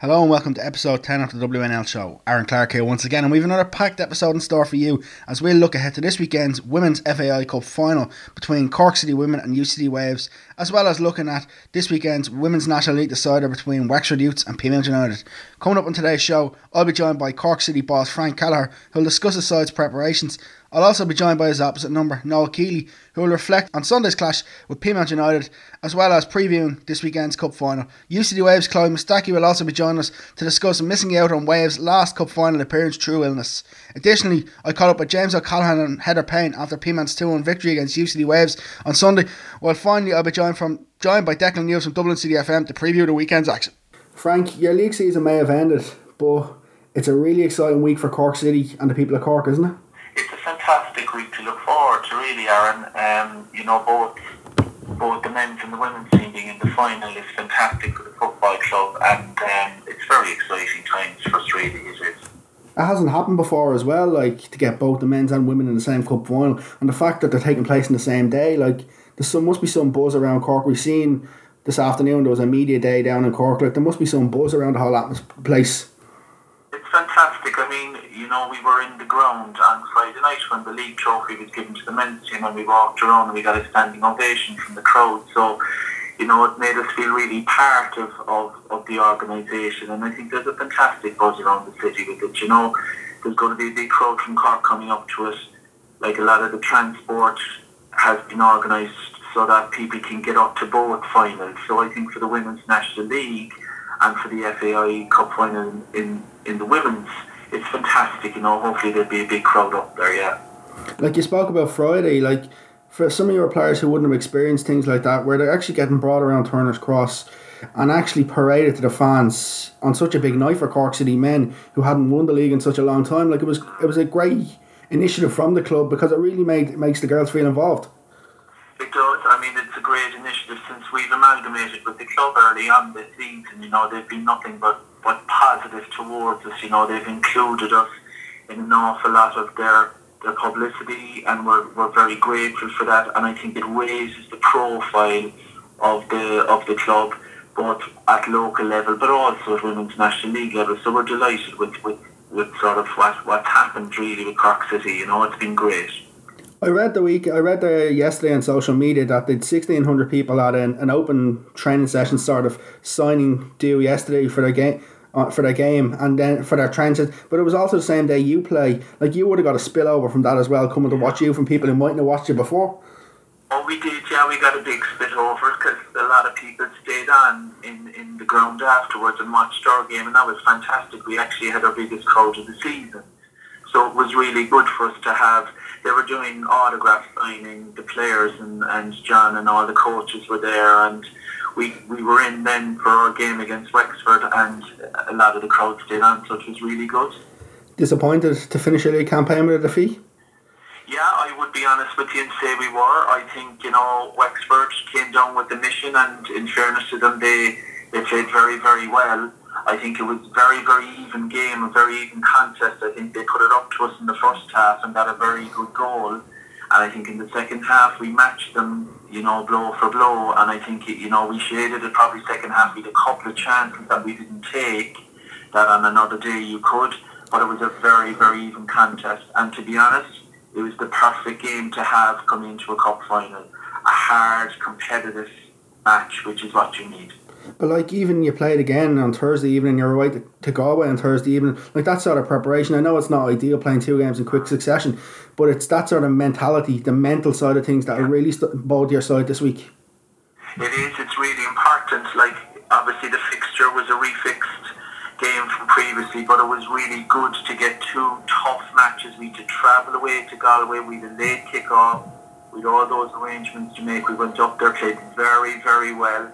Hello and welcome to episode 10 of the WNL show. Aaron Clark here once again, and we have another packed episode in store for you as we'll look ahead to this weekend's Women's FAI Cup final between Cork City Women and UCD Waves, as well as looking at this weekend's Women's National League decider between Wexford Youths and Peamount United. Coming up on today's show, I'll be joined by Cork City boss Frank Kelleher, who'll discuss the side's preparations I'll also be joined by his opposite number, Noel Kealy, who will reflect on Sunday's clash with Peamount United, as well as previewing this weekend's Cup final. UCD Waves Chloe Mustaki will also be joining us to discuss missing out on Waves' last Cup final appearance through illness. Additionally, I caught up with James O'Callaghan and Heather Payne after Peamount's 2 1 victory against UCD Waves on Sunday, while finally I'll be joined, from, joined by Declan Hughes from Dublin City FM to preview the weekend's action. Frank, your league season may have ended, but it's a really exciting week for Cork City and the people of Cork, isn't it? It's a fantastic week to look forward to, really, Aaron. Um, you know, both both the men's and the women's team being in the final is fantastic for the football club, and um, it's very exciting times for us, really. It hasn't happened before as well, like to get both the men's and women in the same cup final, and the fact that they're taking place in the same day, like there's some must be some buzz around Cork. We've seen this afternoon there was a media day down in Cork. Like there must be some buzz around the whole place. Fantastic. I mean, you know, we were in the ground on Friday night when the league trophy was given to the men's team and we walked around and we got a standing ovation from the crowd. So, you know, it made us feel really part of, of, of the organisation and I think there's a fantastic buzz around the city with it. You know, there's going to be a big crowd from Cork coming up to us. Like a lot of the transport has been organised so that people can get up to both finals. So I think for the Women's National League and for the FAI Cup final in, in, the women's, it's fantastic. You know, hopefully there'll be a big crowd up there. Yeah. Like you spoke about Friday, like for some of your players who wouldn't have experienced things like that, where they're actually getting brought around Turner's Cross and actually paraded to the fans on such a big night for Cork City men who hadn't won the league in such a long time. Like it was, it was a great initiative from the club because it really made makes the girls feel involved. It does. I mean, it's a great initiative since we've amalgamated with the club early on this season. You know, they've been nothing but, but positive towards us. You know, they've included us in an awful lot of their their publicity, and we're, we're very grateful for that. And I think it raises the profile of the of the club, both at local level, but also at women's national league level. So we're delighted with, with, with sort of what what's happened really with Cork City. You know, it's been great. I read the week. I read the yesterday on social media that they'd sixteen hundred people at an, an open training session, sort of signing due yesterday for their game. Uh, for their game and then for their trenches, but it was also the same day you play. Like you would have got a spillover from that as well, coming to watch you from people who mightn't have watched you before. Oh, we did, yeah. We got a big spillover because a lot of people stayed on in, in the ground afterwards and watched our game, and that was fantastic. We actually had our biggest crowd of the season, so it was really good for us to have they were doing autograph signing, the players and, and John and all the coaches were there and we, we were in then for our game against Wexford and a lot of the crowd stayed on so it was really good. Disappointed to finish a league campaign with a defeat? Yeah, I would be honest with you and say we were. I think, you know, Wexford came down with the mission and in fairness to them they, they played very, very well I think it was a very, very even game, a very even contest. I think they put it up to us in the first half and got a very good goal. And I think in the second half we matched them, you know, blow for blow. And I think, you know, we shaded it probably second half. Had a couple of chances that we didn't take that on another day you could. But it was a very, very even contest. And to be honest, it was the perfect game to have coming into a cup final. A hard, competitive match, which is what you need. But like even you played again on Thursday evening, you're away to, to Galway on Thursday evening. Like that sort of preparation. I know it's not ideal playing two games in quick succession, but it's that sort of mentality, the mental side of things that yeah. really st- bowled your side this week. It is. It's really important. Like obviously the fixture was a refixed game from previously, but it was really good to get two tough matches. We to travel away to Galway. We had a late kick off. with all those arrangements to make. We went up there, played very, very well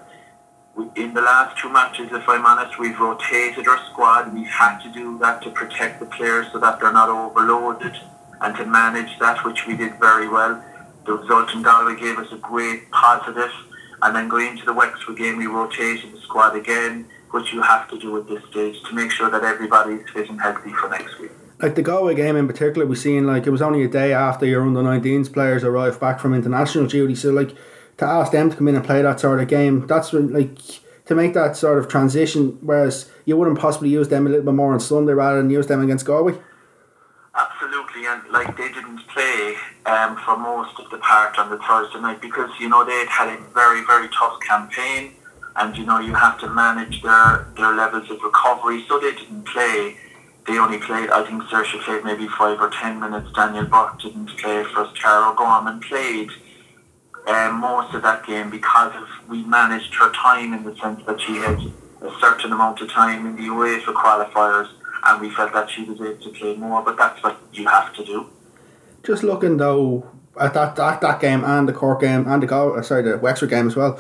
in the last two matches, if I'm honest, we've rotated our squad. We've had to do that to protect the players so that they're not overloaded and to manage that, which we did very well. The result in Galway gave us a great positive, and then going into the Wexford game, we rotated the squad again, which you have to do at this stage to make sure that everybody's fit and healthy for next week. Like the Galway game in particular, we seen like it was only a day after your under 19s players arrived back from international duty, so like to ask them to come in and play that sort of game, that's when, like to make that sort of transition, whereas you wouldn't possibly use them a little bit more on Sunday rather than use them against Galway? Absolutely, and like they didn't play um, for most of the part on the Thursday night because you know they'd had a very very tough campaign, and you know you have to manage their their levels of recovery, so they didn't play. They only played, I think Saoirse played maybe five or ten minutes. Daniel Burke didn't play. First, Cara Gorman played um, most of that game because of we managed her time in the sense that she had a certain amount of time in the UEFA qualifiers and we felt that she was able to play more. But that's what you have to do. Just looking though at that that, that game and the Cork game and the Gal- uh, sorry the Wexford game as well.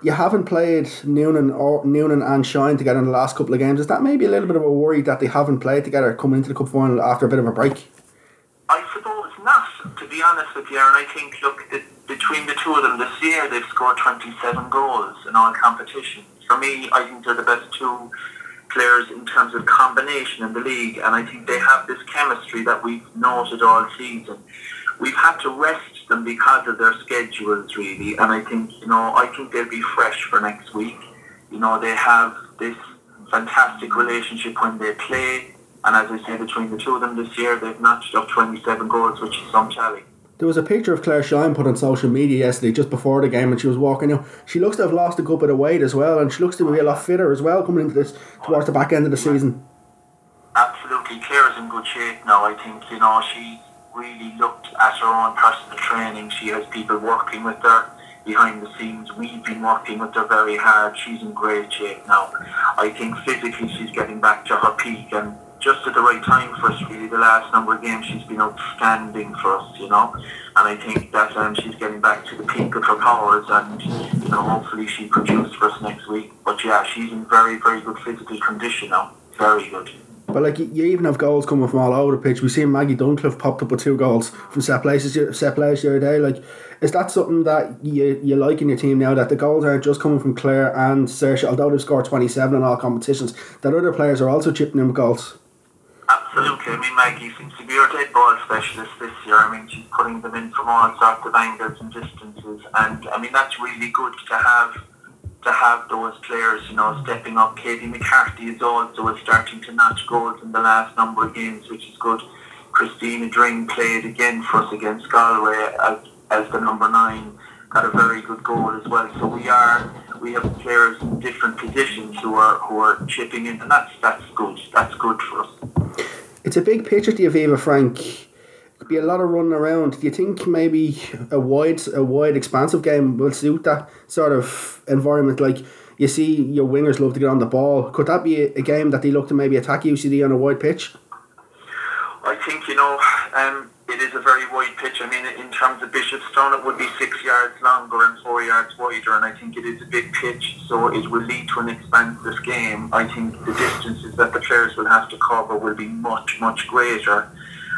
You haven't played Noonan or Noonan and Shine together in the last couple of games. Is that maybe a little bit of a worry that they haven't played together coming into the cup final after a bit of a break? I suppose not. To be honest with you, and I think look it, between the two of them this year, they've scored 27 goals in all competitions. For me, I think they're the best two players in terms of combination in the league, and I think they have this chemistry that we've noted all season. We've had to rest them because of their schedules, really, and I think you know I think they'll be fresh for next week. You know they have this fantastic relationship when they play, and as I say, between the two of them this year, they've notched up 27 goals, which is some challenge. There was a picture of Claire Shine put on social media yesterday, just before the game, and she was walking out. She looks to have lost a good bit of weight as well, and she looks to be a lot fitter as well coming into this towards the back end of the season. Absolutely, Claire's in good shape now. I think you know she really looked at her own personal training. She has people working with her behind the scenes. We've been working with her very hard. She's in great shape now. I think physically she's getting back to her peak and just at the right time for us really the last number of games she's been outstanding for us you know and I think that um, she's getting back to the peak of her powers and you know hopefully she produces for us next week but yeah she's in very very good physical condition now very good but like you even have goals coming from all over the pitch. We've seen Maggie Duncliffe popped up with two goals from set places, set plays the other day. Like, is that something that you you like in your team now? That the goals aren't just coming from Claire and Saoirse, although they've scored twenty seven in all competitions. That other players are also chipping in with goals. Absolutely. I mean, Maggie seems to be our dead ball specialist this year. I mean, she's putting them in from all sorts of angles and distances, and I mean that's really good to have to have those players, you know, stepping up. Katie McCarthy is also starting to notch goals in the last number of games, which is good. Christina Dring played again for us against Galway as, as the number nine, got a very good goal as well. So we are we have players in different positions who are who are chipping in, and that's that's good. That's good for us. It's a big pitch at the Aviva, Frank. Could be a lot of running around. Do you think maybe a wide, a wide, expansive game will suit that sort of environment? Like you see, your wingers love to get on the ball. Could that be a, a game that they look to maybe attack UCD on a wide pitch? I think you know. Um, it is a very wide pitch. I mean, in terms of Bishopstown, it would be six yards longer and four yards wider, and I think it is a big pitch, so it will lead to an expansive game. I think the distances that the players will have to cover will be much, much greater,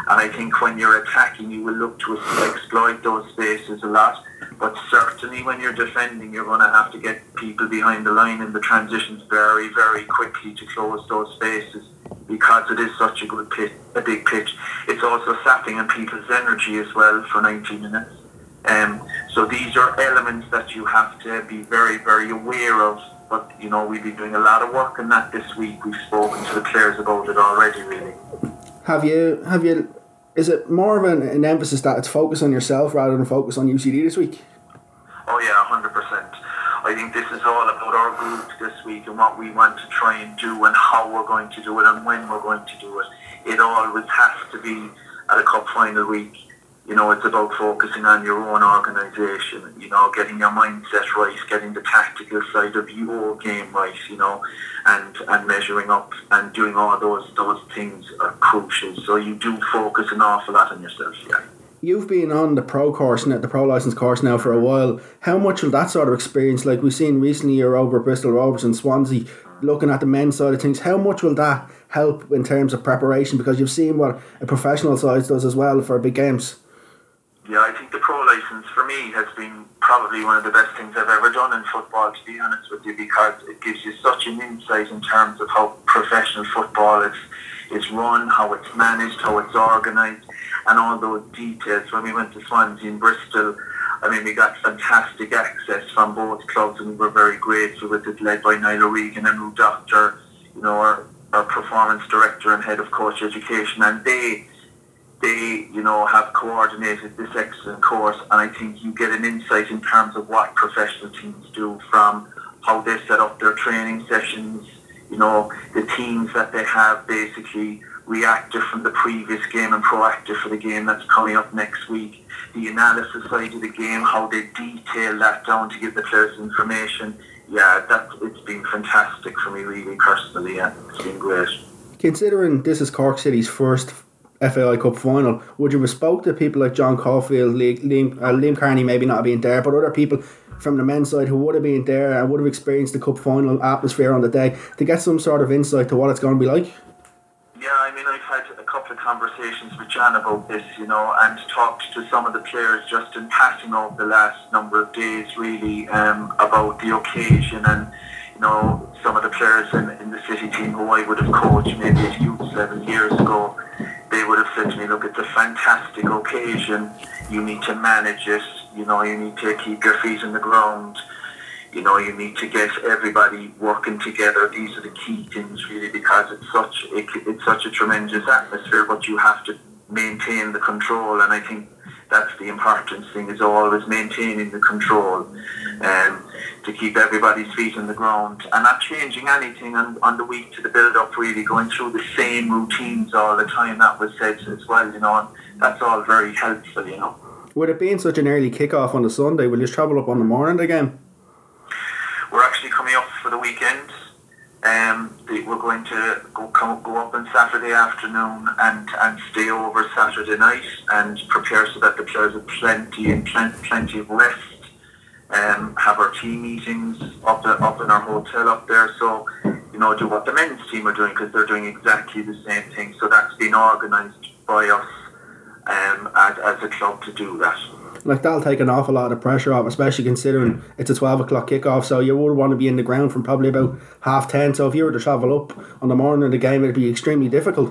and I think when you're attacking, you will look to exploit those spaces a lot. But certainly when you're defending, you're going to have to get people behind the line in the transitions very, very quickly to close those spaces because it is such a good pitch, a big pitch. It's also sapping on people's energy as well for 90 minutes. Um, so these are elements that you have to be very, very aware of. But you know, we've been doing a lot of work on that this week. We've spoken to the players about it already, really. Have you? Have you? Is it more of an, an emphasis that it's focus on yourself rather than focus on UCD this week? Oh yeah, hundred percent. I think this is all about our group this week and what we want to try and do and how we're going to do it and when we're going to do it. It always has to be at a cup final week. You know, it's about focusing on your own organisation, you know, getting your mindset right, getting the tactical side of your game right, you know, and, and measuring up and doing all those those things are crucial. So you do focus an awful lot on yourself, yeah. You've been on the pro course, now, the pro license course now for a while. How much will that sort of experience, like we've seen recently, you're over Bristol Rovers and Swansea, looking at the men's side of things. How much will that help in terms of preparation? Because you've seen what a professional side does as well for big games. Yeah, I think the pro license for me has been probably one of the best things I've ever done in football, to be honest with you, because it gives you such an insight in terms of how professional football is, is run, how it's managed, how it's organised and all those details. When we went to Swansea in Bristol, I mean, we got fantastic access from both clubs, and we were very grateful with it, led by Niall O'Regan and Ruud Dokter, you know, our, our performance director and head of coach education, and they they, you know, have coordinated this excellent course, and I think you get an insight in terms of what professional teams do from how they set up their training sessions, you know, the teams that they have basically reactive from the previous game and proactive for the game that's coming up next week. The analysis side of the game, how they detail that down to give the players information. Yeah, that it's been fantastic for me really personally. Yeah, it's been great. Considering this is Cork City's first FAI Cup final, would you have spoke to people like John Caulfield, Liam, uh, Liam Kearney maybe not being there, but other people from the men's side who would have been there and would have experienced the cup final atmosphere on the day to get some sort of insight to what it's going to be like? Yeah, I mean, I've had a couple of conversations with John about this, you know, and talked to some of the players just in passing over the last number of days, really, um, about the occasion and, you know, some of the players in, in the city team who I would have coached maybe at youth level years ago they would have said to me, look, it's a fantastic occasion. You need to manage it. You know, you need to keep your feet on the ground. You know, you need to get everybody working together. These are the key things, really, because it's such it, it's such a tremendous atmosphere. But you have to maintain the control, and I think that's the important thing is always maintaining the control and um, to keep everybody's feet on the ground and not changing anything on, on the week to the build up really going through the same routines all the time that was said as well you know and that's all very helpful you know. With it being such an early kick-off on the Sunday will you travel up on the morning again? We're actually coming up for the weekend um, we're going to go come, go up on Saturday afternoon and, and stay over Saturday night and prepare so that the players have plenty and plenty of rest. Um, have our team meetings up the, up in our hotel up there. So you know do what the men's team are doing because they're doing exactly the same thing. So that's been organised by us um, as, as a club to do that like that'll take an awful lot of pressure off, especially considering it's a twelve o'clock kickoff. So you would want to be in the ground from probably about half ten. So if you were to travel up on the morning of the game, it'd be extremely difficult.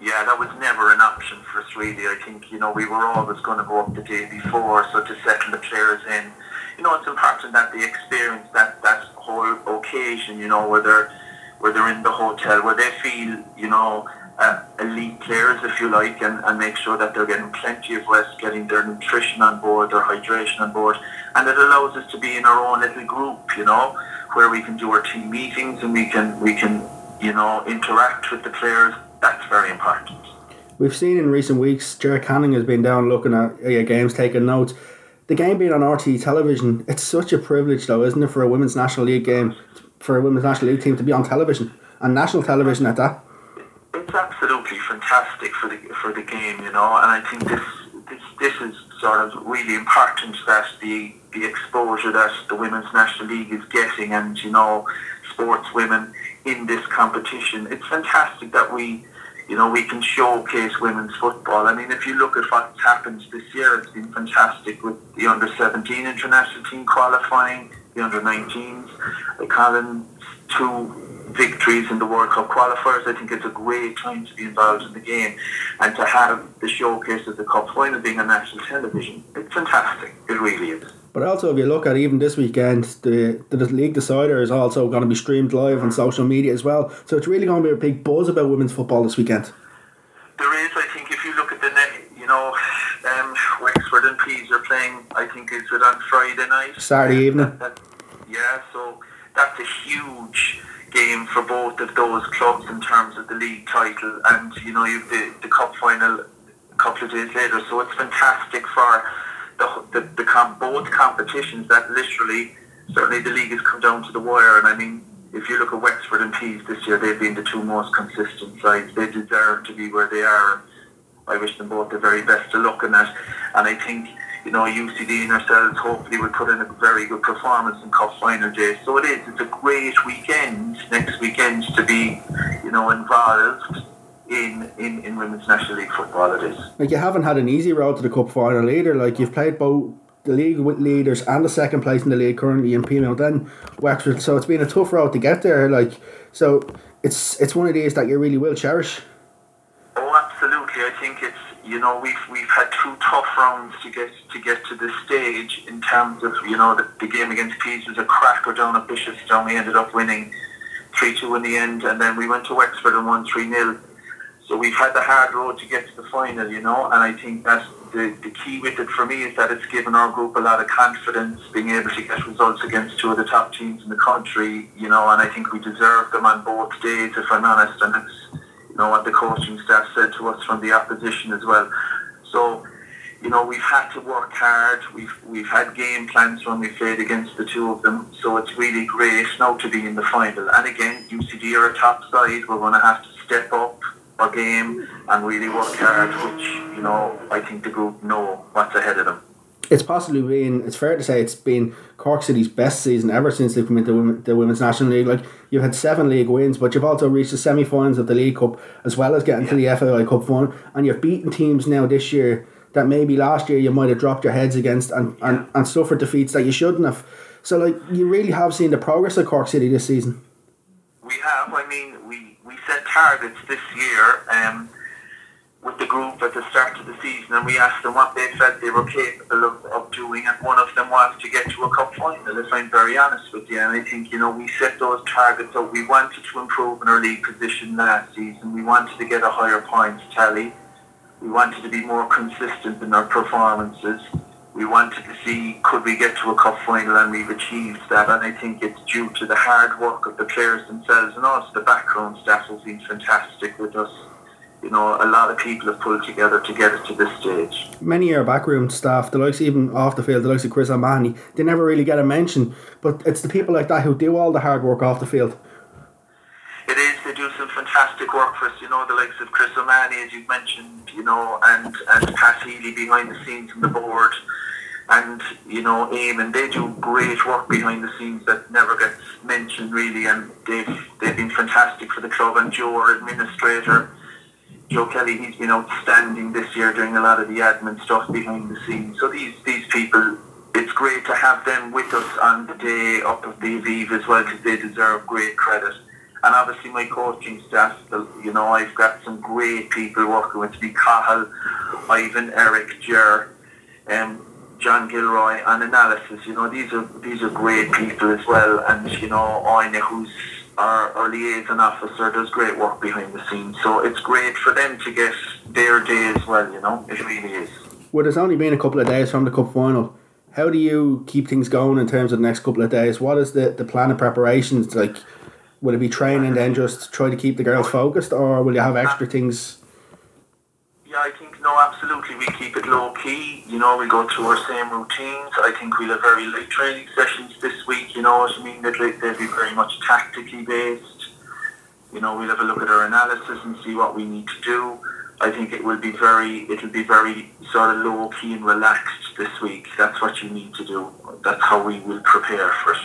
Yeah, that was never an option for really. I think you know we were always going to go up the day before, so to settle the players in. You know, it's important that they experience that that whole occasion. You know, where they're where they're in the hotel, where they feel you know uh, elite players, if you like, and, and make sure that they're getting plenty of rest, getting their nutrition on board, their hydration on board, and it allows us to be in our own little group, you know, where we can do our team meetings and we can we can you know interact with the players. That's very important. We've seen in recent weeks, Jared Canning has been down looking at uh, games, taking notes. The game being on RTÉ television, it's such a privilege, though, isn't it, for a women's national league game, for a women's national league team to be on television and national television at that it's absolutely fantastic for the for the game, you know, and I think this this this is sort of really important that the the exposure that the women's national league is getting, and you know, sports women in this competition. It's fantastic that we, you know, we can showcase women's football. I mean, if you look at what's happened this year, it's been fantastic with the under 17 international team qualifying, the under 19s, the Collins two victories in the World Cup qualifiers. I think it's a great time to be involved in the game and to have the showcase of the Cup final being on national television. It's fantastic. It really is. But also, if you look at even this weekend, the, the league decider is also going to be streamed live on social media as well. So it's really going to be a big buzz about women's football this weekend. There is, I think, if you look at the net, you know, um, Wexford and Pease are playing. I think is it on Friday night, Saturday evening. yeah, so that's a huge game for both of those clubs in terms of the league title, and you know you've the, the cup final a couple of days later. So it's fantastic for the, the, the both competitions that literally certainly the league has come down to the wire. And I mean, if you look at Wexford and Pease this year, they've been the two most consistent sides. They deserve to be where they are. I wish them both the very best of luck in that. And I think you know, UCD and ourselves hopefully will put in a very good performance in Cup final day. So it is, it's a great weekend, next weekend, to be, you know, involved in, in, in Women's National League football it is. Like you haven't had an easy road to the Cup final either, like you've played both the league with leaders and the second place in the league currently in Peamount then Wexford so it's been a tough road to get there like so it's it's one of these that you really will cherish oh absolutely. I think it's you know we've we've had two tough rounds to get to get to this stage in terms of you know the, the game against Pease was a cracker down at Bishopstown. We ended up winning three two in the end, and then we went to Wexford and won three 0 So we've had the hard road to get to the final, you know, and I think that the, the key with it for me is that it's given our group a lot of confidence, being able to get results against two of the top teams in the country, you know, and I think we deserve them on both days, if I'm honest, and it's know what the coaching staff said to us from the opposition as well. So, you know, we've had to work hard. We've we've had game plans when we played against the two of them. So it's really great now to be in the final. And again, UCD are a top side. We're going to have to step up our game and really work hard, which you know I think the group know what's ahead of them it's possibly been it's fair to say it's been Cork City's best season ever since they've come into the, women, the Women's National League. Like you've had seven league wins, but you've also reached the semi finals of the League Cup as well as getting yeah. to the FAI Cup final, and you've beaten teams now this year that maybe last year you might have dropped your heads against and, and, and suffered defeats that you shouldn't have. So like you really have seen the progress of Cork City this season. We have. I mean, we, we set targets this year. Um, with the group at the start of the season and we asked them what they felt they were capable of, of doing and one of them was to get to a cup final if I'm very honest with you. And I think you know we set those targets up. We wanted to improve in our league position last season. We wanted to get a higher points tally. We wanted to be more consistent in our performances. We wanted to see could we get to a cup final and we've achieved that. And I think it's due to the hard work of the players themselves and also the background staff has been fantastic with us you know, a lot of people have pulled together to get it to this stage. Many of our backroom staff, the likes even off the field, the likes of Chris O'Mahony, they never really get a mention. But it's the people like that who do all the hard work off the field. It is. They do some fantastic work for us. You know, the likes of Chris O'Mahony, as you've mentioned, you know, and and Pat Healy behind the scenes on the board, and you know, Eamon. They do great work behind the scenes that never gets mentioned really, and they've they've been fantastic for the club. And Joe, our administrator Joe Kelly, he's been outstanding this year doing a lot of the admin stuff behind the scenes. So these, these people, it's great to have them with us on the day up of the Aviva as well because they deserve great credit. And obviously my coaching staff, you know, I've got some great people working with me. Cahill, Ivan, Eric, Jer, um, John Gilroy and analysis. You know, these are these are great people as well. And, you know, Aina, who's our, our liaison officer does great work behind the scenes. So it's great for them to get their day as well, you know, it really is. Well, there's only been a couple of days from the Cup final. How do you keep things going in terms of the next couple of days? What is the, the plan of preparations? Like, will it be training then just try to keep the girls focused, or will you have extra things? I think no, absolutely. We keep it low key. You know, we go through our same routines. I think we'll have very light training sessions this week. You know what I mean? They'll, they'll be very much tactically based. You know, we'll have a look at our analysis and see what we need to do. I think it will be very, it'll be very sort of low key and relaxed this week. That's what you need to do. That's how we will prepare for it.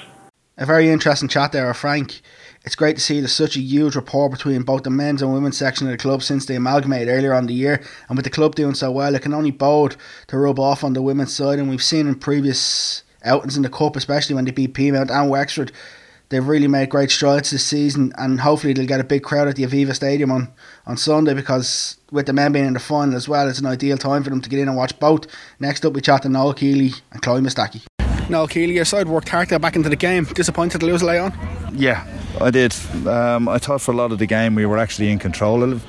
A very interesting chat there, Frank. It's great to see there's such a huge rapport between both the men's and women's section of the club since they amalgamated earlier on the year. And with the club doing so well, it can only bode to rub off on the women's side. And we've seen in previous outings in the Cup, especially when they beat Peamount and Wexford, they've really made great strides this season. And hopefully they'll get a big crowd at the Aviva Stadium on, on Sunday because with the men being in the final as well, it's an ideal time for them to get in and watch both. Next up, we chat to Noel Kealy and Chloe Mustaki. Noel Kealy, your side worked hard to back into the game. Disappointed to lose late on? Yeah, I did. Um, I thought for a lot of the game we were actually in control of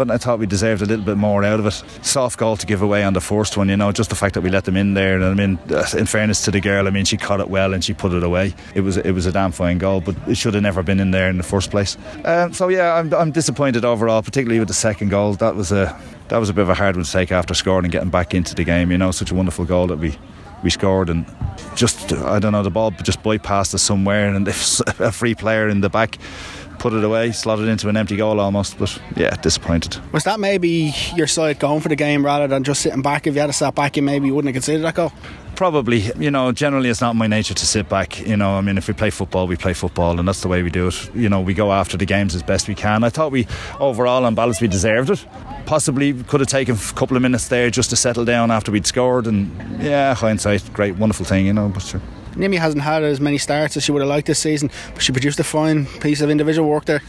it. I thought we deserved a little bit more out of it. Soft goal to give away on the first one, you know, just the fact that we let them in there. And I mean, uh, in fairness to the girl, I mean, she caught it well and she put it away. It was it was a damn fine goal, but it should have never been in there in the first place. Um, so yeah, I'm, I'm disappointed overall, particularly with the second goal. That was a that was a bit of a hard one to take after scoring and getting back into the game. You know, such a wonderful goal that we we scored and just I don't know the ball just bypassed us somewhere and if a free player in the back put it away, slotted into an empty goal almost. But yeah, disappointed. Was that maybe your side going for the game rather than just sitting back? If you had sat back, you maybe wouldn't have considered that goal. Probably, you know, generally it's not my nature to sit back. You know, I mean, if we play football, we play football, and that's the way we do it. You know, we go after the games as best we can. I thought we, overall, on balance, we deserved it. Possibly could have taken a couple of minutes there just to settle down after we'd scored, and yeah, hindsight, great, wonderful thing, you know. But sure Nimi hasn't had as many starts as she would have liked this season, but she produced a fine piece of individual work there.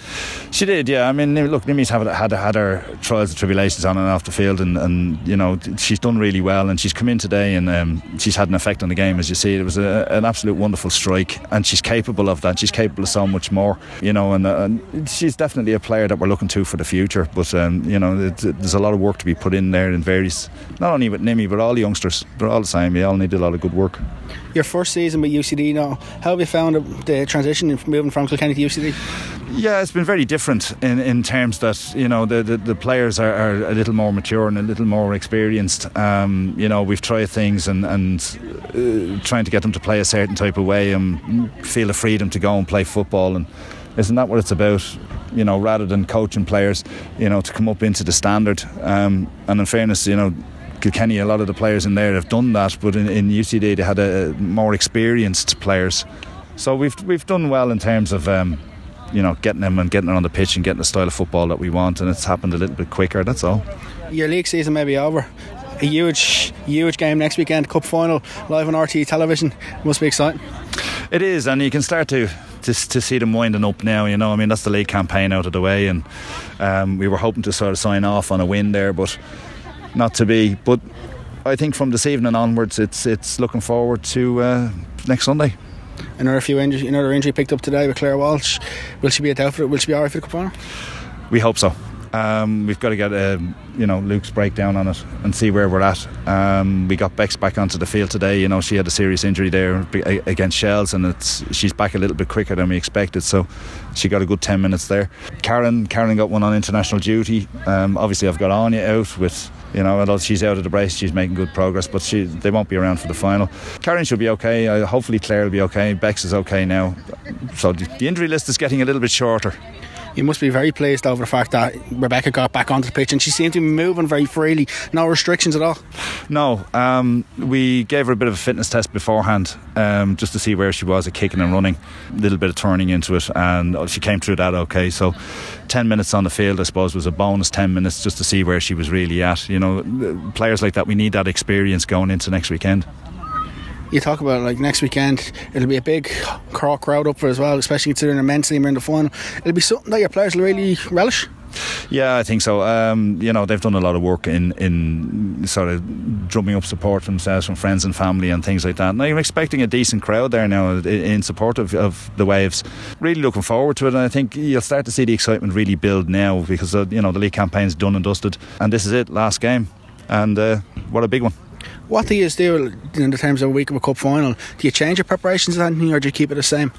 She did, yeah. I mean, look, Nimi's had, had, had her trials and tribulations on and off the field, and, and you know, she's done really well, and she's come in today and um, she's had an effect on the game, as you see. It was a, an absolute wonderful strike, and she's capable of that. She's capable of so much more, you know, and, uh, and she's definitely a player that we're looking to for the future. But, um, you know, it, it, there's a lot of work to be put in there in various, not only with Nimi, but all the youngsters. They're all the same. They all need a lot of good work your first season with UCD now. How have you found the transition from moving from Kilkenny to UCD? Yeah, it's been very different in, in terms that you know the, the, the players are, are, a little more mature and a little more experienced. Um, you know, we've tried things and and uh, trying to get them to play a certain type of way and feel the freedom to go and play football and isn't that what it's about? You know, rather than coaching players, you know, to come up into the standard. Um, and in fairness, you know, Kilkenny, a lot of the players in there have done that, but in, in UCD they had a, more experienced players. So we've we've done well in terms of um, you know getting them and getting them on the pitch and getting the style of football that we want, and it's happened a little bit quicker. That's all. Your league season may be over. A huge, huge game next weekend, cup final, live on RTE television. Must be exciting. It is, and you can start to to, to see them winding up now. You know, I mean that's the league campaign out of the way, and um, we were hoping to sort of sign off on a win there, but not to be. But I think from this evening onwards, it's it's looking forward to uh, next Sunday. Another few injury, another injury picked up today with Claire Walsh. Will she be a for Will she be alright for the cup final? We hope so. Um, we've got to get um, you know Luke's breakdown on it and see where we're at. Um, we got Bex back onto the field today. You know she had a serious injury there against Shels, and it's she's back a little bit quicker than we expected. So she got a good ten minutes there. Karen Karen got one on international duty. Um, obviously I've got Anya out with you know, although she's out of the brace, she's making good progress, but she, they won't be around for the final. Karen should be okay. Uh, hopefully, Claire will be okay. Bex is okay now. So the injury list is getting a little bit shorter you must be very pleased over the fact that Rebecca got back onto the pitch and she seemed to be moving very freely. No restrictions at all. No, um, we gave her a bit of a fitness test beforehand um, just to see where she was at kicking and running, a little bit of turning into it, and she came through that okay. So, 10 minutes on the field, I suppose, was a bonus 10 minutes just to see where she was really at. You know, players like that, we need that experience going into next weekend you talk about like next weekend, it'll be a big crowd up for as well, especially considering immensely we're in the final. It'll be something that your players will really relish. Yeah, I think so. Um, you know, they've done a lot of work in, in sort of drumming up support for themselves from friends and family and things like that. And I'm expecting a decent crowd there now in support of, of the Waves. Really looking forward to it, and I think you'll start to see the excitement really build now because uh, you know the league campaign's done and dusted, and this is it, last game, and uh, what a big one. What do you do in the terms of a week of a cup final? Do you change your preparations or anything, or do you keep it the same?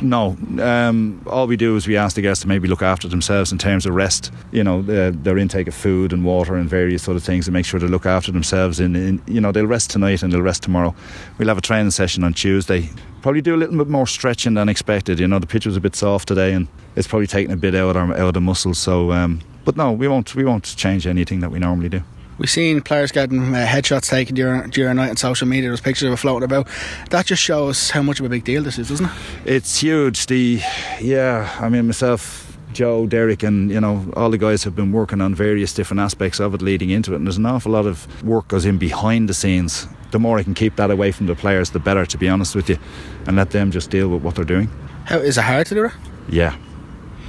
No, um, all we do is we ask the guests to maybe look after themselves in terms of rest. You know, their, their intake of food and water and various sort of things, and make sure they look after themselves. In, in you know, they'll rest tonight and they'll rest tomorrow. We'll have a training session on Tuesday. Probably do a little bit more stretching than expected. You know, the pitch was a bit soft today, and it's probably taking a bit out of our, out of the muscles. So, um, but no, we won't we won't change anything that we normally do. We've seen players getting uh, headshots taken during during night on social media. There's pictures of it floating about. That just shows how much of a big deal this is, doesn't it? It's huge. The yeah, I mean myself, Joe, Derek, and you know all the guys have been working on various different aspects of it leading into it, and there's an awful lot of work goes in behind the scenes. The more I can keep that away from the players, the better. To be honest with you, and let them just deal with what they're doing. How is it hard to do it? Yeah,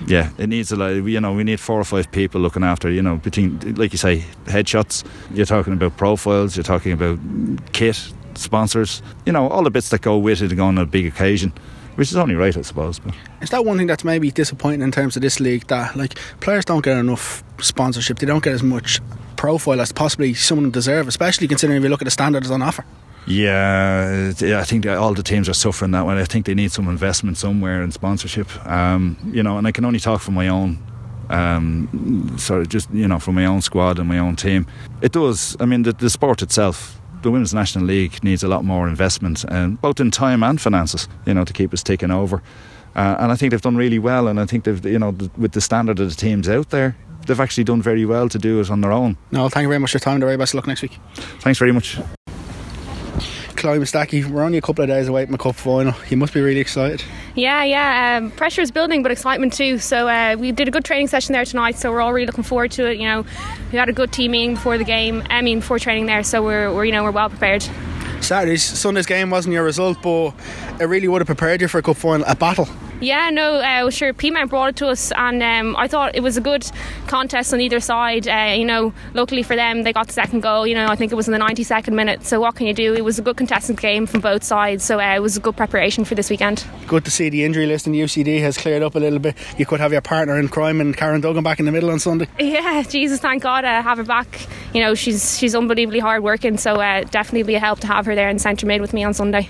yeah, it needs a lot. You know, we need four or five people looking after. You know, between like you say, headshots. You're talking about profiles. You're talking about kit sponsors. You know, all the bits that go with it going on a big occasion. Which is only right, I suppose. But. Is that one thing that's maybe disappointing in terms of this league? That like players don't get enough sponsorship. They don't get as much profile as possibly someone deserve, especially considering if you look at the standards on offer. Yeah, I think all the teams are suffering that way. I think they need some investment somewhere in sponsorship. Um, you know, and I can only talk from my own um, sort of just you know from my own squad and my own team. It does. I mean, the, the sport itself, the Women's National League needs a lot more investment, and both in time and finances. You know, to keep us taking over. Uh, and I think they've done really well. And I think they've, you know, with the standard of the teams out there, they've actually done very well to do it on their own. No, thank you very much for your time. The very best of luck next week. Thanks very much. Chloe Mustaki, we're only a couple of days away from the cup final. You must be really excited. Yeah, yeah. Um, pressure is building, but excitement too. So uh, we did a good training session there tonight. So we're all really looking forward to it. You know, we had a good team meeting before the game. I mean, before training there. So we're, we're you know we're well prepared. Saturday's Sunday's game wasn't your result, but it really would have prepared you for a cup final, a battle. Yeah, no, uh, sure. Peamount brought it to us, and um, I thought it was a good contest on either side. Uh, you know, luckily for them, they got the second goal. You know, I think it was in the 92nd minute. So what can you do? It was a good contested game from both sides. So uh, it was a good preparation for this weekend. Good to see the injury list in UCD has cleared up a little bit. You could have your partner in crime and Karen Duggan back in the middle on Sunday. Yeah, Jesus, thank God, I have her back. You know, she's she's unbelievably hard working. So uh, definitely be a help to have her there in centre mid with me on Sunday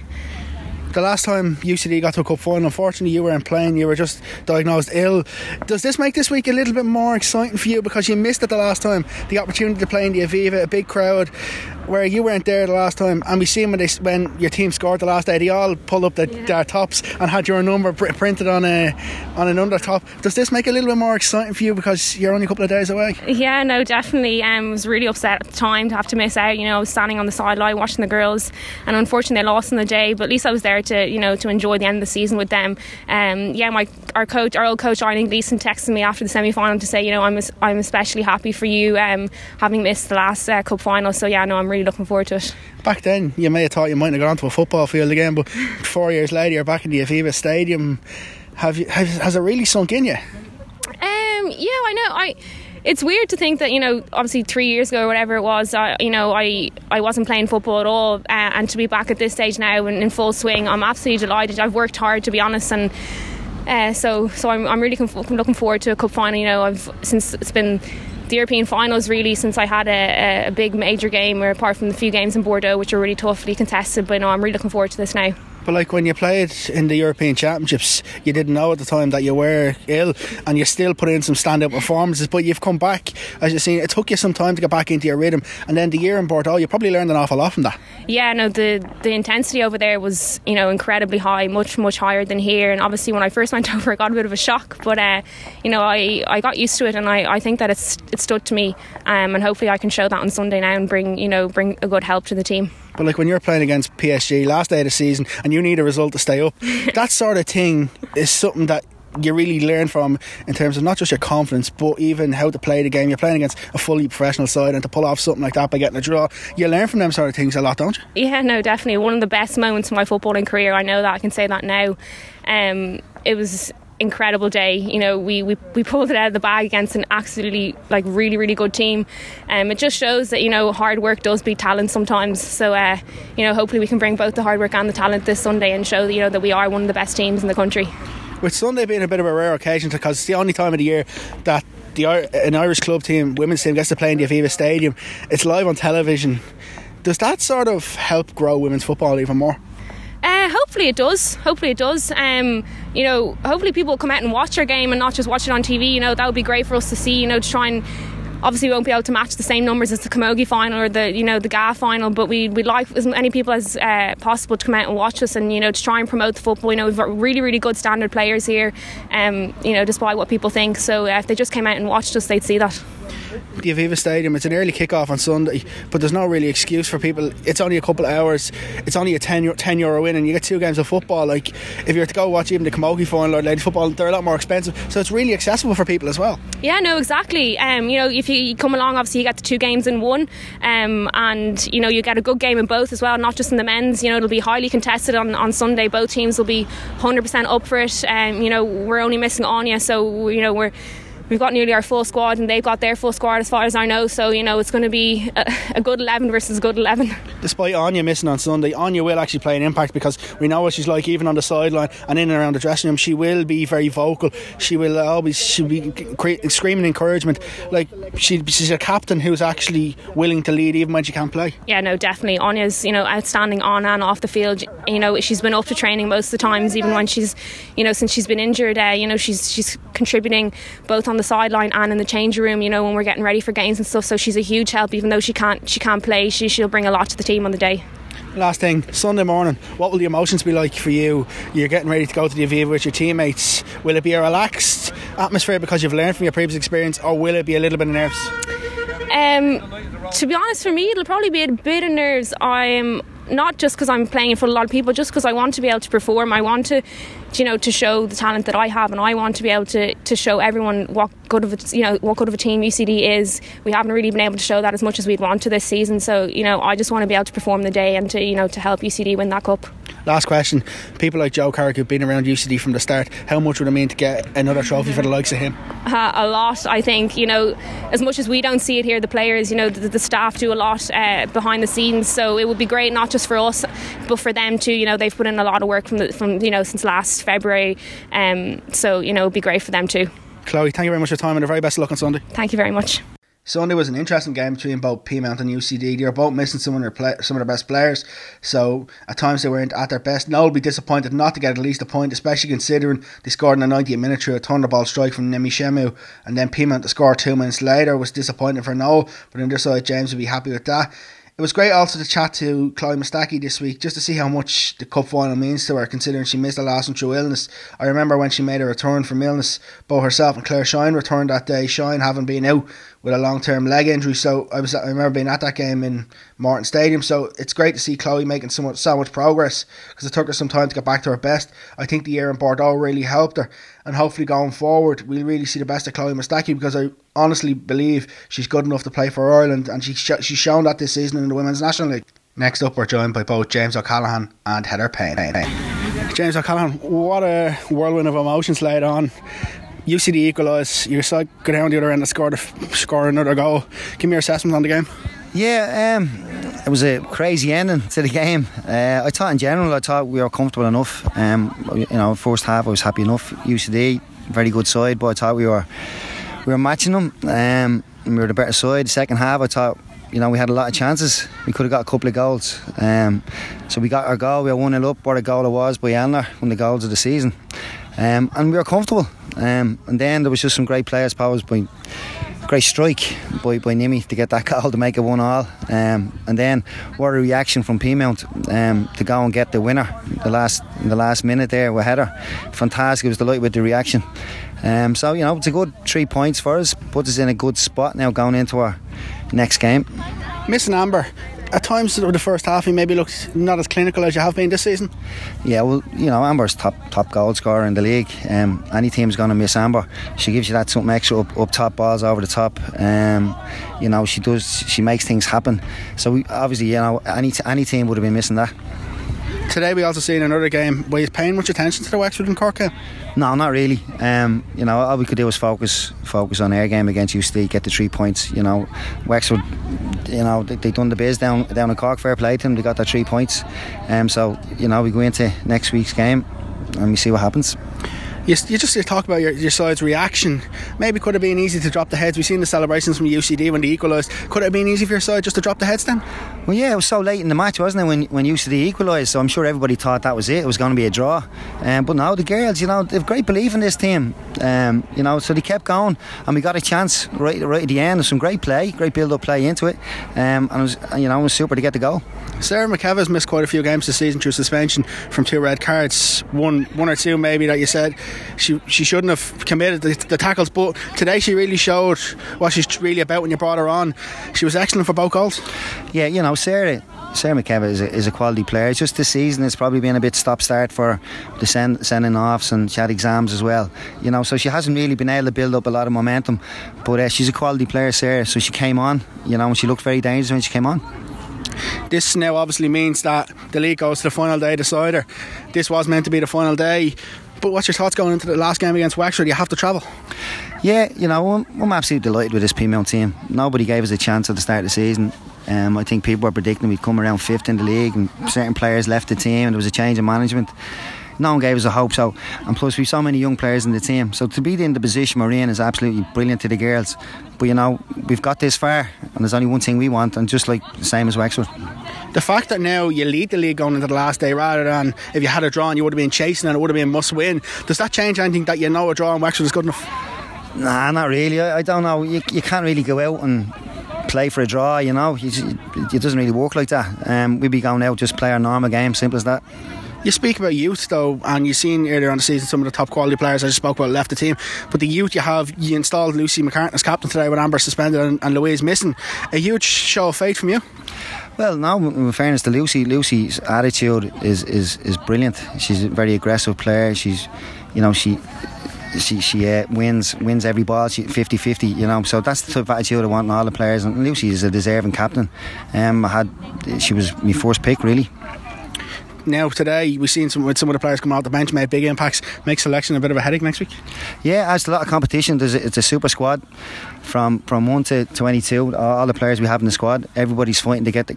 the last time UCD got to a cup final, unfortunately, you weren't playing. You were just diagnosed ill. Does this make this week a little bit more exciting for you because you missed it the last time? The opportunity to play in the Aviva, a big crowd, where you weren't there the last time, and we seen when they when your team scored the last day, they all pulled up the, yeah. their tops and had your number pr- printed on a on an under top. Does this make it a little bit more exciting for you because you're only a couple of days away? Yeah, no, definitely. Um, I was really upset at the time to have to miss out. You know, I was standing on the sideline watching the girls, and unfortunately, I lost in the day. But at least I was there to you know to enjoy the end of the season with them. Um, yeah, my our coach, our old coach, Eileen Gleeson, texted me after the semi final to say, you know, I'm I'm especially happy for you um, having missed the last uh, cup final. So yeah, no, I'm really looking forward to it. Back then, you may have thought you might have gone to a football field again, but four years later, you're back in the Aviva Stadium. Have you? Have, has it really sunk in you? Um, yeah, I know. I it's weird to think that you know obviously three years ago or whatever it was uh, you know I, I wasn't playing football at all uh, and to be back at this stage now and in full swing I'm absolutely delighted I've worked hard to be honest and uh, so so I'm, I'm really looking forward to a cup final you know I've since it's been the European finals really since I had a, a big major game, or apart from the few games in Bordeaux, which are really toughly contested. But I'm really looking forward to this now. But like when you played in the European Championships, you didn't know at the time that you were ill, and you still put in some stand-up performances. But you've come back, as you've seen, it took you some time to get back into your rhythm, and then the year in Bordeaux, you probably learned an awful lot from that. Yeah, no, the the intensity over there was you know incredibly high, much much higher than here. And obviously, when I first went over, I got a bit of a shock, but uh, you know, I, I got used to it, and I, I think that it's it stood to me, um, and hopefully, I can show that on Sunday now and bring you know bring a good help to the team. But like when you're playing against PSG last day of the season and you need a result to stay up, that sort of thing is something that you really learn from in terms of not just your confidence, but even how to play the game. You're playing against a fully professional side, and to pull off something like that by getting a draw, you learn from them sort of things a lot, don't you? Yeah, no, definitely. One of the best moments of my footballing career. I know that I can say that now. Um, it was incredible day. You know, we, we, we pulled it out of the bag against an absolutely like really really good team. Um, it just shows that you know hard work does beat talent sometimes. So uh, you know, hopefully we can bring both the hard work and the talent this Sunday and show you know that we are one of the best teams in the country. With Sunday being a bit of a rare occasion because it's the only time of the year that the an Irish club team, women's team, gets to play in the Aviva Stadium. It's live on television. Does that sort of help grow women's football even more? Uh, hopefully it does. Hopefully it does. Um, you know, hopefully people will come out and watch our game and not just watch it on TV. You know, that would be great for us to see. You know, to try and obviously we won't be able to match the same numbers as the Camogie final or the you know the GA final, but we would like as many people as uh, possible to come out and watch us and you know to try and promote the football. You know, we've got really really good standard players here. Um, you know, despite what people think. So uh, if they just came out and watched us, they'd see that the Aviva Stadium. It's an early kick-off on Sunday, but there's no really excuse for people. It's only a couple of hours. It's only a 10 euro, 10 euro in, and you get two games of football. Like if you were to go watch even the Camogie final or ladies football, they're a lot more expensive. So it's really accessible for people as well. Yeah, no, exactly. Um, you know, if you come along, obviously you get the two games in one, um, and you know you get a good game in both as well, not just in the men's. You know, it'll be highly contested on, on Sunday. Both teams will be 100% up for it. Um, you know, we're only missing Anya, so you know we're we've got nearly our full squad and they've got their full squad as far as I know. So, you know, it's going to be a, a good 11 versus a good 11. Despite Anya missing on Sunday, Anya will actually play an impact because we know what she's like even on the sideline and in and around the dressing room. She will be very vocal. She will always she'll be screaming encouragement. Like she, she's a captain who's actually willing to lead even when she can't play. Yeah, no, definitely. Anya's, you know, outstanding on and off the field. You know, she's been up to training most of the times, even when she's, you know, since she's been injured. Uh, you know, she's she's contributing both on the sideline and in the change room. You know, when we're getting ready for games and stuff. So she's a huge help. Even though she can't she can't play, she she'll bring a lot to the team on the day. Last thing, Sunday morning, what will the emotions be like for you? You're getting ready to go to the Aviva with your teammates. Will it be a relaxed atmosphere because you've learned from your previous experience, or will it be a little bit of nerves? Um, to be honest, for me, it'll probably be a bit of nerves. I'm not just because I'm playing in front of a lot of people, just because I want to be able to perform. I want to, you know, to show the talent that I have, and I want to be able to, to show everyone what good of a, you know what good of a team UCD is. We haven't really been able to show that as much as we'd want to this season. So you know, I just want to be able to perform the day and to you know to help UCD win that cup. Last question: People like Joe Carrick who've been around UCD from the start, how much would it mean to get another trophy for the likes of him? Uh, a lot, I think. You know, as much as we don't see it here, the players, you know, the, the staff do a lot uh, behind the scenes. So it would be great not just for us, but for them too. You know, they've put in a lot of work from the, from you know since last February. Um, so you know, it'd be great for them too. Chloe, thank you very much for your time and the very best of luck on Sunday. Thank you very much. Sunday was an interesting game between both Peamount and UCD. They were both missing some of their play- some of their best players, so at times they weren't at their best. Noel will be disappointed not to get at least a point, especially considering they scored in the 90th minute through a thunderbolt strike from Nemi Shemu, and then Peamount to score two minutes later was disappointing for Noel. But on their side, James would be happy with that. It was great also to chat to Chloe Mustaki this week just to see how much the cup final means to her, considering she missed the last one through illness. I remember when she made a return from illness, both herself and Claire Shine returned that day. Shine having been out with a long term leg injury, so I was I remember being at that game in Martin Stadium. So it's great to see Chloe making so much so much progress because it took her some time to get back to her best. I think the year in Bordeaux really helped her, and hopefully going forward we'll really see the best of Chloe Mustaki because I honestly believe she's good enough to play for Ireland, and she sh- she's shown that this season in the Women's National League. Next up, we're joined by both James O'Callaghan and Heather Payne. James O'Callaghan, what a whirlwind of emotions laid on. UCD equalise, your side go down the other end and score, the, score another goal. Give me your assessment on the game. Yeah, um, it was a crazy ending to the game. Uh, I thought in general, I thought we were comfortable enough. Um, you know, first half I was happy enough. UCD, very good side, but I thought we were we were matching them. Um, we were the better side. Second half, I thought you know we had a lot of chances. We could have got a couple of goals. Um, so we got our goal. We were one 0 up. What a goal it was by Anler, one of the goals of the season. Um, and we were comfortable. Um, and then there was just some great players powers by great strike by, by Nimi to get that goal to make it one all. Um, and then what a reaction from Peamount um, to go and get the winner the last the last minute there with Heather. Fantastic. It was delighted with the reaction. Um, so you know it's a good three points for us. Puts us in a good spot now going into our next game. Missing Amber. At times, of the first half, he maybe looked not as clinical as you have been this season. Yeah, well, you know, Amber's top top goal scorer in the league. Um, any team's going to miss Amber. She gives you that something extra up, up top, balls over the top. Um, you know, she does. She makes things happen. So we, obviously, you know, any any team would have been missing that. Today we also seen another game. Were you paying much attention to the Wexford and Cork game? No, not really. Um, you know, all we could do was focus focus on their game against UCD, get the three points. You know, Wexford, you know, they, they done the biz down down in Cork. Fair play to them. They got their three points. Um, so you know, we go into next week's game and we see what happens. You, you just you talk about your, your side's reaction. Maybe could have been easy to drop the heads. We've seen the celebrations from UCD when they equalised. Could it have been easy for your side just to drop the heads then? Well, yeah, it was so late in the match, wasn't it, when when UCD equalised? So I'm sure everybody thought that was it. It was going to be a draw. Um, but now the girls, you know, they've great belief in this team. Um, you know, so they kept going, and we got a chance right right at the end. Of some great play, great build-up play into it, um, and it was you know it was super to get the goal. Sarah McKevitt's missed quite a few games this season through suspension from two red cards. One one or two maybe that you said she she shouldn't have committed the, the tackles, but today she really showed what she's really about when you brought her on. She was excellent for both goals. Yeah, you know, Sarah. Sarah McKevitt is a, is a quality player. It's Just this season, it's probably been a bit stop start for the send, sending offs, and she had exams as well. You know, so she hasn't really been able to build up a lot of momentum. But uh, she's a quality player, Sarah. So she came on, you know, and she looked very dangerous when she came on. This now obviously means that the league goes to the final day decider. This was meant to be the final day. But what's your thoughts going into the last game against Wexford? You have to travel. Yeah, you know, I'm, I'm absolutely delighted with this Peamount team. Nobody gave us a chance at the start of the season. Um, I think people were predicting we'd come around fifth in the league, and certain players left the team, and there was a change in management. No one gave us a hope. So, and plus we've so many young players in the team. So to be in the position we're in is absolutely brilliant to the girls. But you know, we've got this far, and there's only one thing we want, and just like the same as Wexford. The fact that now you lead the league going into the last day rather than if you had a draw and you would have been chasing and it would have been must win, does that change anything that you know a draw in Wexford is good enough? Nah, not really. I, I don't know. You, you can't really go out and play for a draw, you know. You, it doesn't really work like that. Um, we'd be going out just play our normal game, simple as that. You speak about youth though, and you've seen earlier on the season some of the top quality players I just spoke about left the team. But the youth you have, you installed Lucy McCartan as captain today with Amber suspended and, and Louise missing. A huge show of faith from you. Well, now, in fairness to Lucy, Lucy's attitude is, is, is brilliant. She's a very aggressive player. She's, you know, she she she uh, wins wins every ball. She 50-50, you know. So that's the type of attitude I want in all the players. And Lucy is a deserving captain. Um, I had she was my first pick really now today we've seen some with some of the players come out the bench make big impacts make selection a bit of a headache next week? Yeah it's a lot of competition There's a, it's a super squad. From from 1 to 22 all the players we have in the squad everybody's fighting to get the,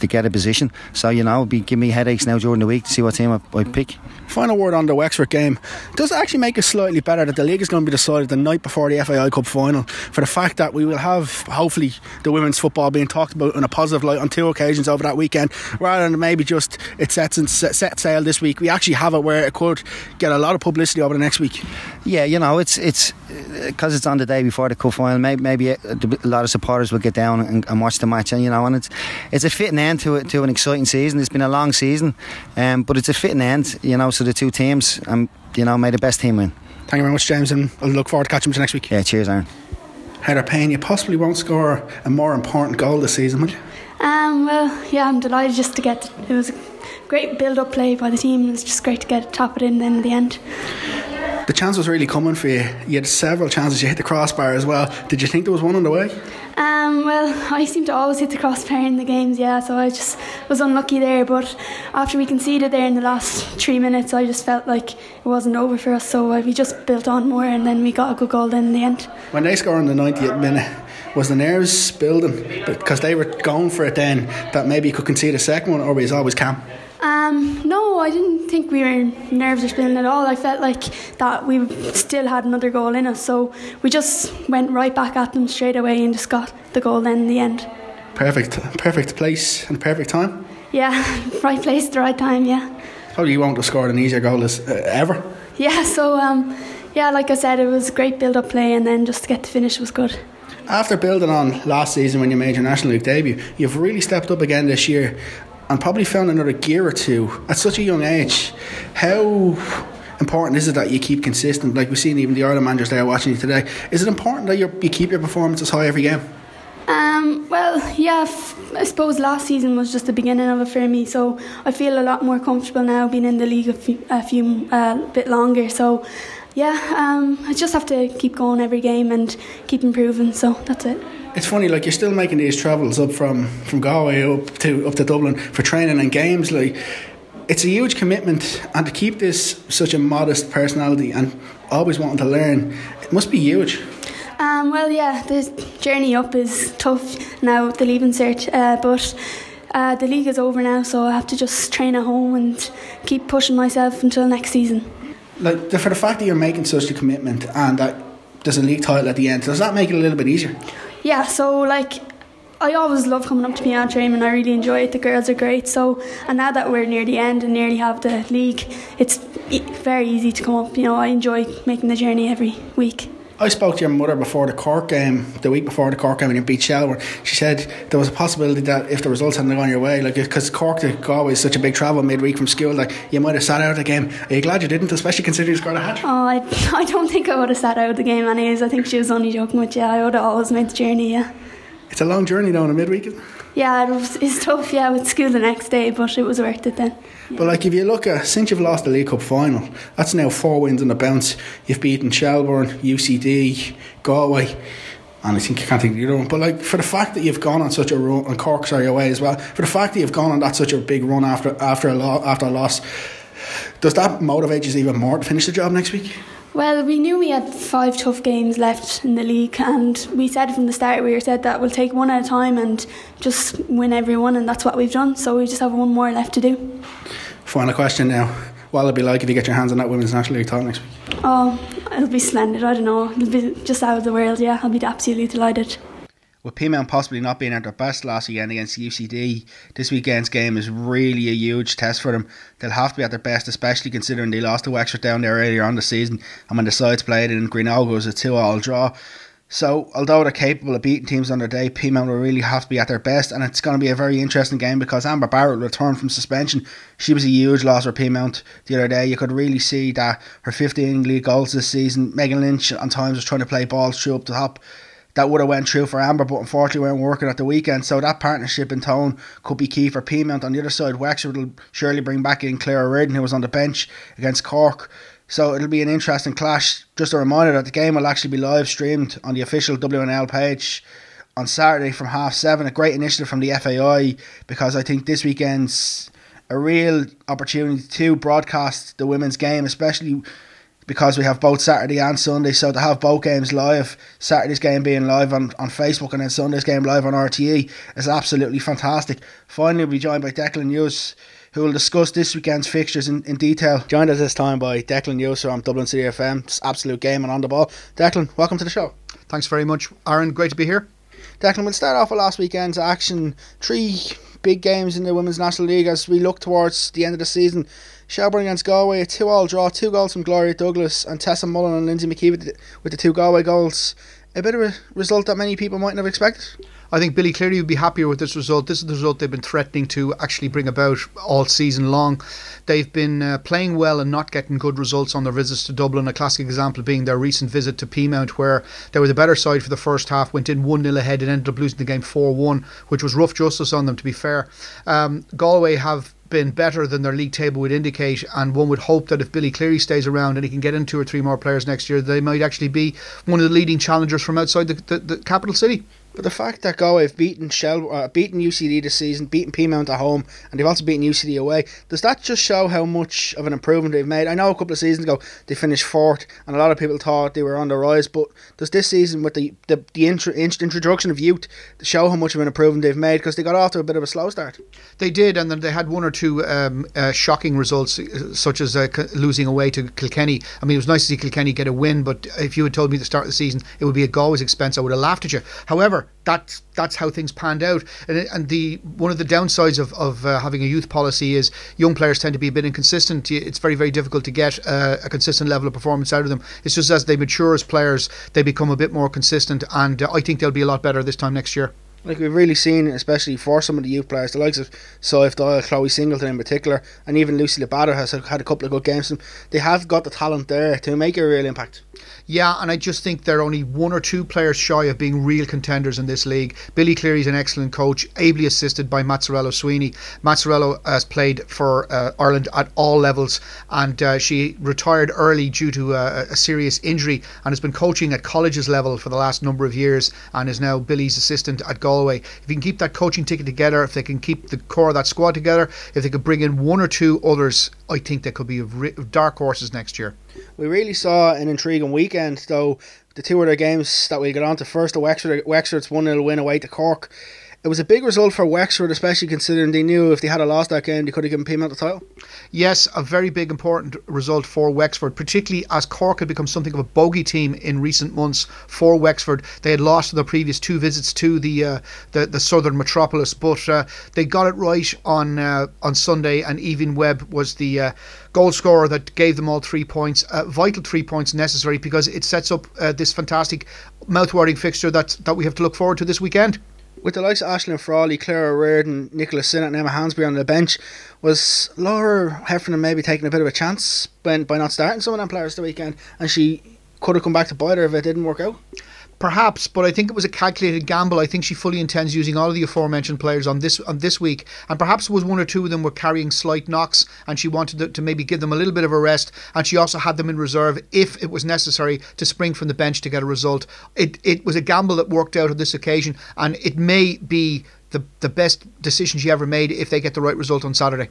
to get a position. So you know be give me headaches now during the week to see what team I, I pick. Final word on the Wexford game. Does it actually make it slightly better that the league is going to be decided the night before the FAI Cup final for the fact that we will have hopefully the women's football being talked about in a positive light on two occasions over that weekend rather than maybe just it sets and set sail this week? We actually have it where it could get a lot of publicity over the next week. Yeah you know it's it's uh, because it's on the day before the cup final maybe, maybe a, a, lot of supporters will get down and, and, watch the match and you know and it's it's a fitting end to it to an exciting season it's been a long season um, but it's a fitting end you know so the two teams um, you know made the best team win thank you very much James and I look forward to catching you next week yeah cheers Aaron Heather Payne you possibly won't score a more important goal this season will you um, well yeah I'm delighted just to get it was a great build up play by the team it's just great to get top it in then in the end the chance was really coming for you. You had several chances. You hit the crossbar as well. Did you think there was one on the way? Um, well, I seem to always hit the crossbar in the games, yeah. So I just was unlucky there. But after we conceded there in the last three minutes, I just felt like it wasn't over for us. So we just built on more, and then we got a good goal then in the end. When they scored in the 90th minute, was the nerves building because they were going for it then that maybe you could concede a second one, or was always calm? Um, no, I didn't think we were nervous or spilling at all. I felt like that we still had another goal in us, so we just went right back at them straight away and just got the goal then in the end. Perfect, perfect place and perfect time. Yeah, right place, the right time. Yeah. Probably you won't have scored an easier goal as uh, ever. Yeah. So um, yeah, like I said, it was great build-up play, and then just to get the finish was good. After building on last season when you made your National League debut, you've really stepped up again this year and probably found another gear or two at such a young age. How important is it that you keep consistent? Like we've seen even the Ireland managers there watching you today. Is it important that you keep your performances high every game? Um, well, yeah, f- I suppose last season was just the beginning of it for me, so I feel a lot more comfortable now being in the league a few, a few uh, bit longer. So, yeah, um, I just have to keep going every game and keep improving. So that's it it's funny, like you're still making these travels up from, from Galway up to up to Dublin for training and games. Like it's a huge commitment, and to keep this such a modest personality and always wanting to learn, it must be huge. Um, well, yeah, the journey up is tough now the leaving cert, uh, but. Uh, the league is over now, so I have to just train at home and keep pushing myself until next season. Like for the fact that you're making such a commitment and that there's a league title at the end, does that make it a little bit easier? yeah, so like I always love coming up to Peamount training. I really enjoy it. The girls are great. So, and now that we're near the end and nearly have the league, it's very easy to come up. You know, I enjoy making the journey every week. I spoke to your mother before the Cork game, the week before the Cork game, and you beat Shelbourne. She said there was a possibility that if the results hadn't gone your way, like because Cork to Galway is such a big travel midweek from school, like you might have sat out the game. Are you glad you didn't, especially considering you scored a hat? Oh, I, I don't think I would have sat out the game anyways. I think she was only joking with you. I would have always made the journey. Yeah. It's a long journey down a midweek. Yeah, it was, it's tough. Yeah, with school the next day, but it was worth it then. But like if you look at since you've lost the League Cup final, that's now four wins on a bounce. You've beaten Shelbourne, UCD, Galway. And I think you can't think of the other one. But like for the fact that you've gone on such a run and Cork's are your way as well, for the fact that you've gone on that such a big run after after a lo- after a loss, does that motivate you even more to finish the job next week? Well, we knew we had five tough games left in the league, and we said from the start we said that we'll take one at a time and just win every one, and that's what we've done. So we just have one more left to do. Final question now: What will it be like if you get your hands on that women's national league title next week? Oh, it'll be splendid. I don't know. It'll be just out of the world. Yeah, I'll be absolutely delighted with Peamount possibly not being at their best last weekend against UCD, this weekend's game is really a huge test for them. They'll have to be at their best, especially considering they lost to Wexford down there earlier on the season, and when the sides played in Greenogue it was a two-all draw. So, although they're capable of beating teams on their day, Peamount will really have to be at their best, and it's going to be a very interesting game because Amber Barrett will return from suspension. She was a huge loss for Peamount the other day. You could really see that her 15 league goals this season, Megan Lynch on times was trying to play balls through up the top. That would have went through for Amber, but unfortunately weren't working at the weekend. So that partnership in tone could be key for Peamount. On the other side, Wexford will surely bring back in Clara Reardon, who was on the bench against Cork. So it'll be an interesting clash. Just a reminder that the game will actually be live streamed on the official WNL page on Saturday from half seven. A great initiative from the FAI because I think this weekend's a real opportunity to broadcast the women's game, especially because we have both Saturday and Sunday. So to have both games live, Saturday's game being live on, on Facebook and then Sunday's game live on RTE is absolutely fantastic. Finally, we'll be joined by Declan Hughes who will discuss this weekend's fixtures in, in detail. Joined us this time by Declan Hughes from Dublin City FM. It's absolute game and on the ball. Declan, welcome to the show. Thanks very much, Aaron. Great to be here. Declan, we'll start off with last weekend's action. Three big games in the Women's National League as we look towards the end of the season. Shelbourne against Galway, a two-all draw, two goals from Gloria Douglas and Tessa Mullen and Lindsay McKee with the, two Galway goals. A bit of a result that many people mightn't have expected. I think Billy Cleary would be happier with this result. This is the result they've been threatening to actually bring about all season long. They've been uh, playing well and not getting good results on their visits to Dublin. A classic example being their recent visit to Peamount, where they were the better side for the first half, went in 1 0 ahead and ended up losing the game 4 1, which was rough justice on them, to be fair. Um, Galway have been better than their league table would indicate, and one would hope that if Billy Cleary stays around and he can get in two or three more players next year, they might actually be one of the leading challengers from outside the, the, the capital city. But the fact that Galway have beaten Shell, uh, beaten UCD this season, beaten Peamount at home, and they've also beaten UCD away, does that just show how much of an improvement they've made? I know a couple of seasons ago they finished fourth, and a lot of people thought they were on the rise. But does this season, with the the, the intro, introduction of youth, show how much of an improvement they've made? Because they got off to a bit of a slow start. They did, and then they had one or two um, uh, shocking results, uh, such as uh, losing away to Kilkenny. I mean, it was nice to see Kilkenny get a win, but if you had told me at the start of the season it would be at Galway's expense, I would have laughed at you. However, that's that's how things panned out. And, and the one of the downsides of, of uh, having a youth policy is young players tend to be a bit inconsistent. It's very very difficult to get uh, a consistent level of performance out of them. It's just as they mature as players, they become a bit more consistent, and uh, I think they'll be a lot better this time next year. Like we've really seen, especially for some of the youth players, the likes of Saif Doyle, Chloe Singleton in particular, and even Lucy Labado has had a couple of good games. They have got the talent there to make a real impact. Yeah, and I just think they're only one or two players shy of being real contenders in this league. Billy Cleary's an excellent coach, ably assisted by Mazzarello Sweeney. Mazzarello has played for uh, Ireland at all levels, and uh, she retired early due to a, a serious injury and has been coaching at colleges level for the last number of years and is now Billy's assistant at Galway. If you can keep that coaching ticket together, if they can keep the core of that squad together, if they could bring in one or two others, I think they could be dark horses next year. We really saw an intriguing weekend, though. The two other games that we got on to first, the Wexford, Wexford's 1 0 win away to Cork. It was a big result for Wexford, especially considering they knew if they had a lost that game, they could have given Peamount the title. Yes, a very big important result for Wexford, particularly as Cork had become something of a bogey team in recent months for Wexford. They had lost their previous two visits to the uh, the, the southern metropolis, but uh, they got it right on uh, on Sunday, and Evin Webb was the uh, goal scorer that gave them all three points, uh, vital three points necessary because it sets up uh, this fantastic mouthwatering fixture that that we have to look forward to this weekend with the likes of Aisling Frawley, Clara Reardon, Nicola Sinnott, and Emma Hansberry on the bench, was Laura Heffernan maybe taking a bit of a chance by, by not starting some of them players the weekend, and she could have come back to bite her if it didn't work out? Perhaps, but I think it was a calculated gamble. I think she fully intends using all of the aforementioned players on this on this week, and perhaps was one or two of them were carrying slight knocks, and she wanted to, to maybe give them a little bit of a rest, and she also had them in reserve if it was necessary to spring from the bench to get a result. It it was a gamble that worked out on this occasion, and it may be the the best decision she ever made if they get the right result on Saturday.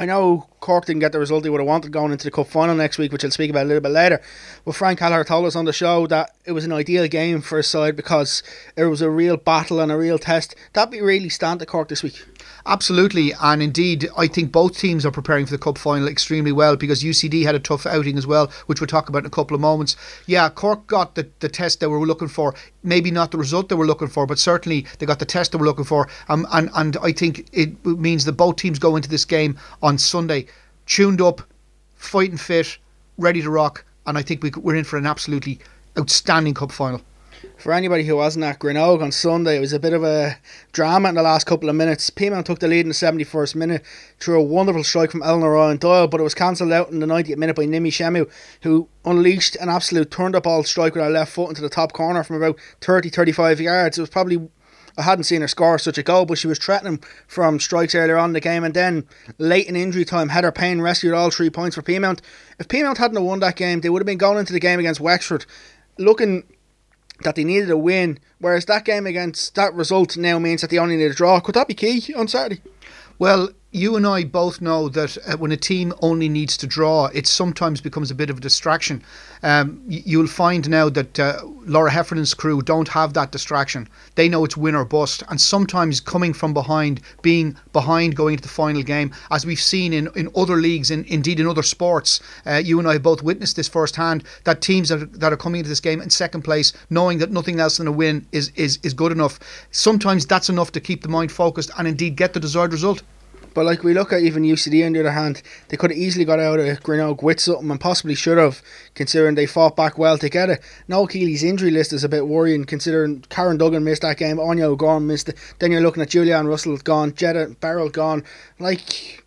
I know Cork didn't get the result they would have wanted going into the cup final next week, which I'll speak about a little bit later. But Frank Kelleher told us on the show that it was an ideal game for his side because it was a real battle and a real test. That be really stand to Cork this week. Absolutely, and indeed, I think both teams are preparing for the cup final extremely well because UCD had a tough outing as well, which we'll talk about in a couple of moments. Yeah, Cork got the, the test they were looking for. Maybe not the result they were looking for, but certainly they got the test they were looking for. Um, and and I think it means that both teams go into this game on Sunday tuned up, fighting fit, ready to rock, and I think we, we're in for an absolutely outstanding cup final. For anybody who wasn't at Greenogue on Sunday, it was a bit of a drama in the last couple of minutes. Peamount took the lead in the 71st minute through a wonderful strike from Eleanor Ryan Doyle, but it was cancelled out in the 90th minute by Nimi Shemu, who unleashed an absolute turned up all strike with her left foot into the top corner from about 30 35 yards. It was probably I hadn't seen her score such a goal, but she was threatening from strikes earlier on in the game. And then late in injury time, Heather Payne rescued all three points for Peamount. If Peamount hadn't won that game, they would have been going into the game against Wexford looking that they needed a win. Whereas that game against that result now means that they only need a draw. Could that be key on Saturday? Well, you and I both know that uh, when a team only needs to draw, it sometimes becomes a bit of a distraction. Um, you'll find now that uh, Laura Heffernan's crew don't have that distraction. They know it's win or bust, and sometimes coming from behind, being behind going into the final game, as we've seen in, in other leagues, in, indeed in other sports, uh, you and I both witnessed this firsthand. That teams that are, that are coming into this game in second place, knowing that nothing else than a win is, is, is good enough, sometimes that's enough to keep the mind focused and indeed get the desired result. But like we look at even UCD on the other hand, they could have easily got out of Greenogue with something and possibly should have, considering they fought back well to get it. Noel Kealy's injury list is a bit worrying considering Karen Duggan missed that game, Áine O'Gorman missed it. Then you're looking at Julian Russell gone, Jetta Barrel gone. Like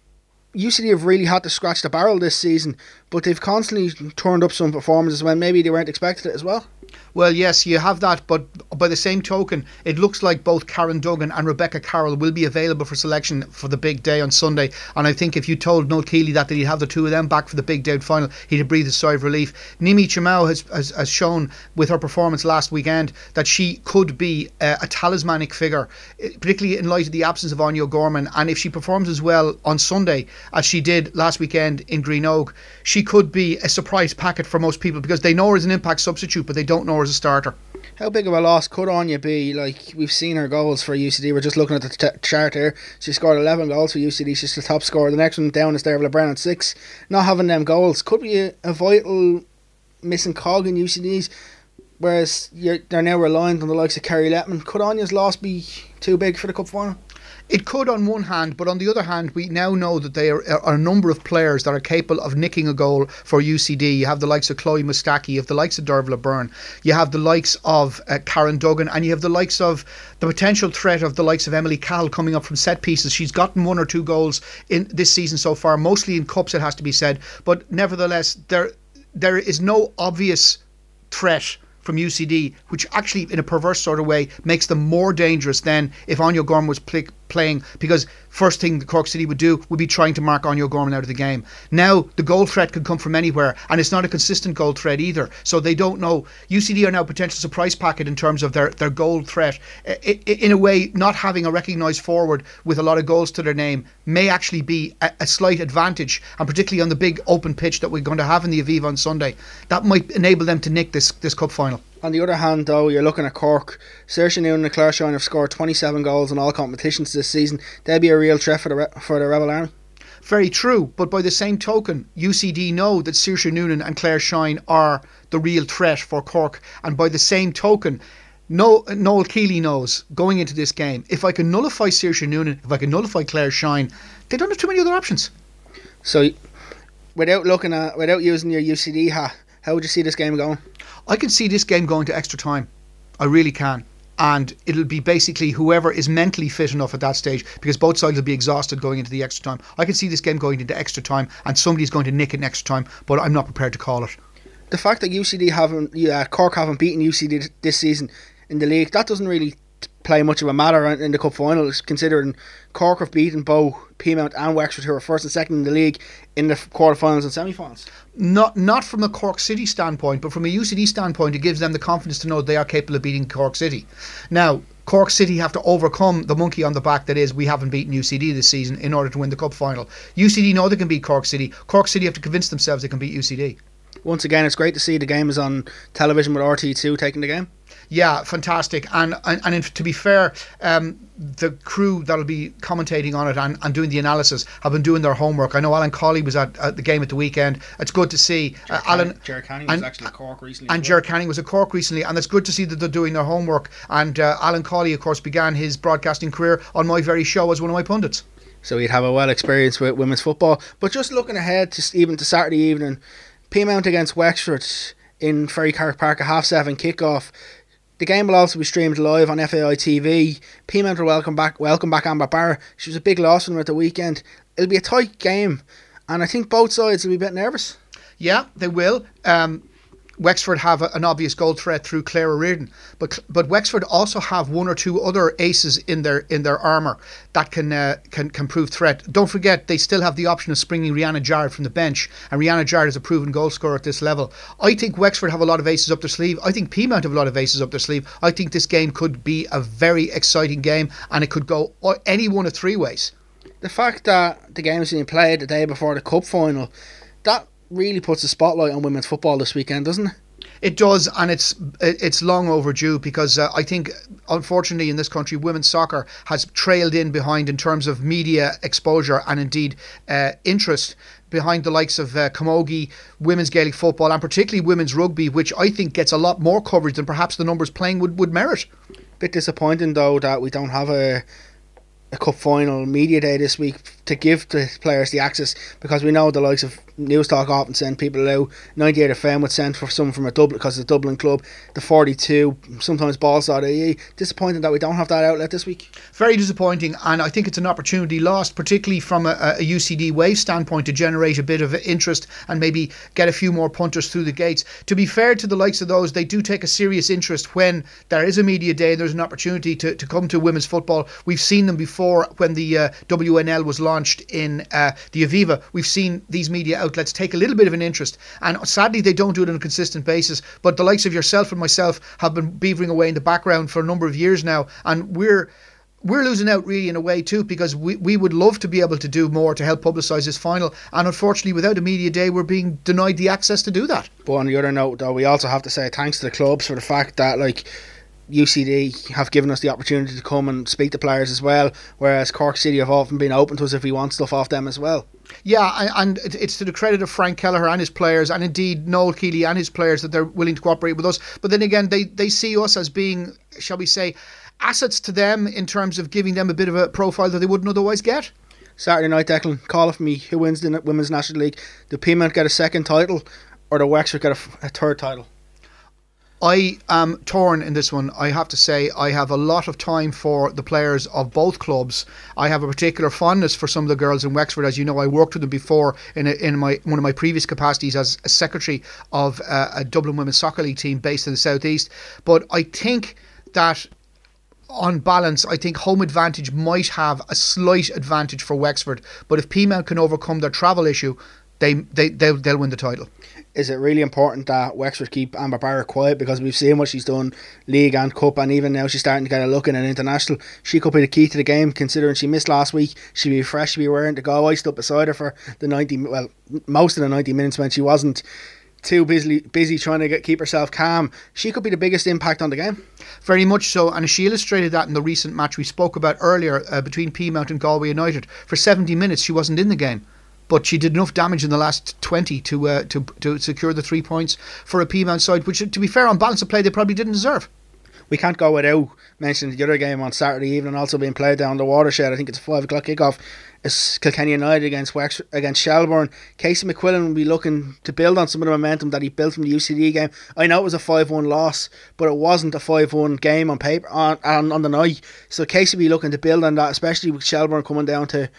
UCD have really had to scratch the barrel this season, but they've constantly turned up some performances when maybe they weren't expected it as well. Well, yes, you have that, but by the same token, it looks like both Karen Duggan and Rebecca Carroll will be available for selection for the big day on Sunday. And I think if you told Noel Kealy that, that he'd have the two of them back for the big day final, he'd have breathed a sigh of relief. Nimi Chamau has, has, has shown with her performance last weekend that she could be a, a talismanic figure, eh, particularly in light of the absence of Áine Gorman. And if she performs as well on Sunday as she did last weekend in Greenogue, she could be a surprise packet for most people because they know her as an impact substitute, but they don't know her as a starter. How big of a loss could Áine be? Like we've seen her goals for UCD. We're just looking at the t- chart here. She scored 11 goals for UCD. She's the top scorer. The next one down is Dervla Brown at six. Not having them goals could be a, a vital missing cog in UCD's. Whereas they're now reliant on the likes of Kerry Letman. Could Áine's loss be too big for the cup final? It could on one hand, but on the other hand, we now know that there are a number of players that are capable of nicking a goal for UCD. You have the likes of Chloe Mustaki, you have the likes of Dervla Byrne, you have the likes of uh, Karen Duggan, and you have the likes of the potential threat of the likes of Emily Cal coming up from set pieces. She's gotten one or two goals in this season so far, mostly in cups, it has to be said. But nevertheless, there there is no obvious threat from UCD, which actually, in a perverse sort of way, makes them more dangerous than if Áine Gorman was pl- playing because first thing the Cork City would do would be trying to mark Áine Gorman out of the game. Now the goal threat could come from anywhere, and it's not a consistent goal threat either. So they don't know. UCD are now potential surprise packet in terms of their their goal threat. In a way, not having a recognised forward with a lot of goals to their name may actually be a, a slight advantage, and particularly on the big open pitch that we're going to have in the Aviva on Sunday, that might enable them to nick this this cup final. On the other hand, though, you're looking at Cork. Saoirse Noonan and Claire Shine have scored 27 goals in all competitions this season. They'd be a real threat for the, for the Rebel Army. Very true, but by the same token, UCD know that Saoirse Noonan and Claire Shine are the real threat for Cork, and by the same token, no, Noel Kealy knows going into this game if I can nullify Saoirse Noonan, if I can nullify Claire Shine, they don't have too many other options. So, without looking at, without using your UCD hat, how would you see this game going? I can see this game going to extra time. I really can. And it'll be basically whoever is mentally fit enough at that stage, because both sides will be exhausted going into the extra time. I can see this game going into extra time, and somebody's going to nick it extra time, but I'm not prepared to call it. The fact that UCD haven't, yeah, Cork haven't beaten UCD this season in the league, that doesn't really play much of a matter in the cup finals, considering Cork have beaten both Peamount and Wexford, who are first and second in the league, in the quarterfinals and semi-finals. Not not from a Cork City standpoint, but from a UCD standpoint, it gives them the confidence to know they are capable of beating Cork City. Now, Cork City have to overcome the monkey on the back that is we haven't beaten UCD this season in order to win the cup final. UCD know they can beat Cork City. Cork City have to convince themselves they can beat UCD. Once again, it's great to see the game is on television with RT2 taking the game. Yeah, fantastic. And and, and if, to be fair, um, the crew that'll be commentating on it and, and doing the analysis have been doing their homework. I know Alan Colley was at, at the game at the weekend. It's good to see uh, Alan. Jared Canning was actually at Cork recently. And Jared Canning was at Cork recently, and it's good to see that they're doing their homework. And uh, Alan Colley, of course, began his broadcasting career on my very show as one of my pundits. So he'd have a well experience with women's football. But just looking ahead to even to Saturday evening, Peamount against Wexford in Ferrycarrig Park, a half seven kickoff The game will also be streamed live on FAI TV. Peamount will welcome back welcome back Amber Barr. She was a big loss for them at the weekend. It'll be a tight game, and I think both sides will be a bit nervous. Yeah, they will. Um, Wexford have a, an obvious goal threat through Clara Reardon, but but Wexford also have one or two other aces in their in their armour that can uh, can can prove threat. Don't forget they still have the option of springing Rianna Jarrett from the bench, and Rianna Jarrett is a proven goal scorer at this level. I think Wexford have a lot of aces up their sleeve. I think Peamount have a lot of aces up their sleeve. I think this game could be a very exciting game, and it could go any one of three ways. The fact that the game is being played the day before the cup final, that really puts a spotlight on women's football this weekend, doesn't it? It does, and it's it's long overdue because uh, I think, unfortunately, in this country, women's soccer has trailed in behind in terms of media exposure and indeed uh, interest behind the likes of uh, Camogie, women's Gaelic football, and particularly women's rugby, which I think gets a lot more coverage than perhaps the numbers playing would, would merit. Bit disappointing though that we don't have a a cup final media day this week to give the players the access because we know the likes of Newstalk often send people out. 98 FM would send for some from a Dublin because the Dublin club. The 42, sometimes Balls.ie. Disappointing that we don't have that outlet this week. Very disappointing, and I think it's an opportunity lost, particularly from a, a UCD wave standpoint, to generate a bit of interest and maybe get a few more punters through the gates. To be fair to the likes of those, they do take a serious interest when there is a media day and there's an opportunity to, to come to women's football. We've seen them before when the uh, WNL was launched in uh, the Aviva. We've seen these media outlets take a little bit of an interest, and sadly they don't do it on a consistent basis. But the likes of yourself and myself have been beavering away in the background for a number of years now, and we're we're losing out really in a way too because we, we would love to be able to do more to help publicise this final and unfortunately without a media day we're being denied the access to do that but on the other note though we also have to say thanks to the clubs for the fact that like UCD have given us the opportunity to come and speak to players as well, whereas Cork City have often been open to us if we want stuff off them as well. Yeah, and it's to the credit of Frank Kelleher and his players, and indeed Noel Kealy and his players that they're willing to cooperate with us. But then again, they, they see us as being, shall we say, assets to them in terms of giving them a bit of a profile that they wouldn't otherwise get. Saturday night, Declan, call it for me. Who wins the Women's National League? Do Peamount get a second title, or the Wexford get a, a third title? I am torn in this one. I have to say, I have a lot of time for the players of both clubs. I have a particular fondness for some of the girls in Wexford. As you know, I worked with them before in a, in my one of my previous capacities as a secretary of uh, a Dublin Women's Soccer League team based in the southeast. But I think that on balance, I think home advantage might have a slight advantage for Wexford. But if Peamount can overcome their travel issue, they, they, they'll, they'll win the title. Is it really important that Wexford keep Amber Barrett quiet? Because we've seen what she's done league and cup and even now she's starting to get a look in an international. She could be the key to the game considering she missed last week. She'd be fresh she'd be wearing to go I stood beside her for the 90 well most of the 90 minutes when she wasn't. Too busy busy trying to get keep herself calm. She could be the biggest impact on the game. Very much so and she illustrated that in the recent match we spoke about earlier uh, between Peamount and Galway United. For 70 minutes she wasn't in the game but she did enough damage in the last 20 to uh, to to secure the three points for a Peamount side, which, to be fair, on balance of play, they probably didn't deserve. We can't go without mentioning the other game on Saturday evening, also being played down the watershed. I think it's a five o'clock kickoff. It's Kilkenny United against Wex- against Shelbourne. Casey McQuillan will be looking to build on some of the momentum that he built from the UCD game. I know it was a five-one loss, but it wasn't a five-one game on paper on, on on the night. So Casey will be looking to build on that, especially with Shelbourne coming down to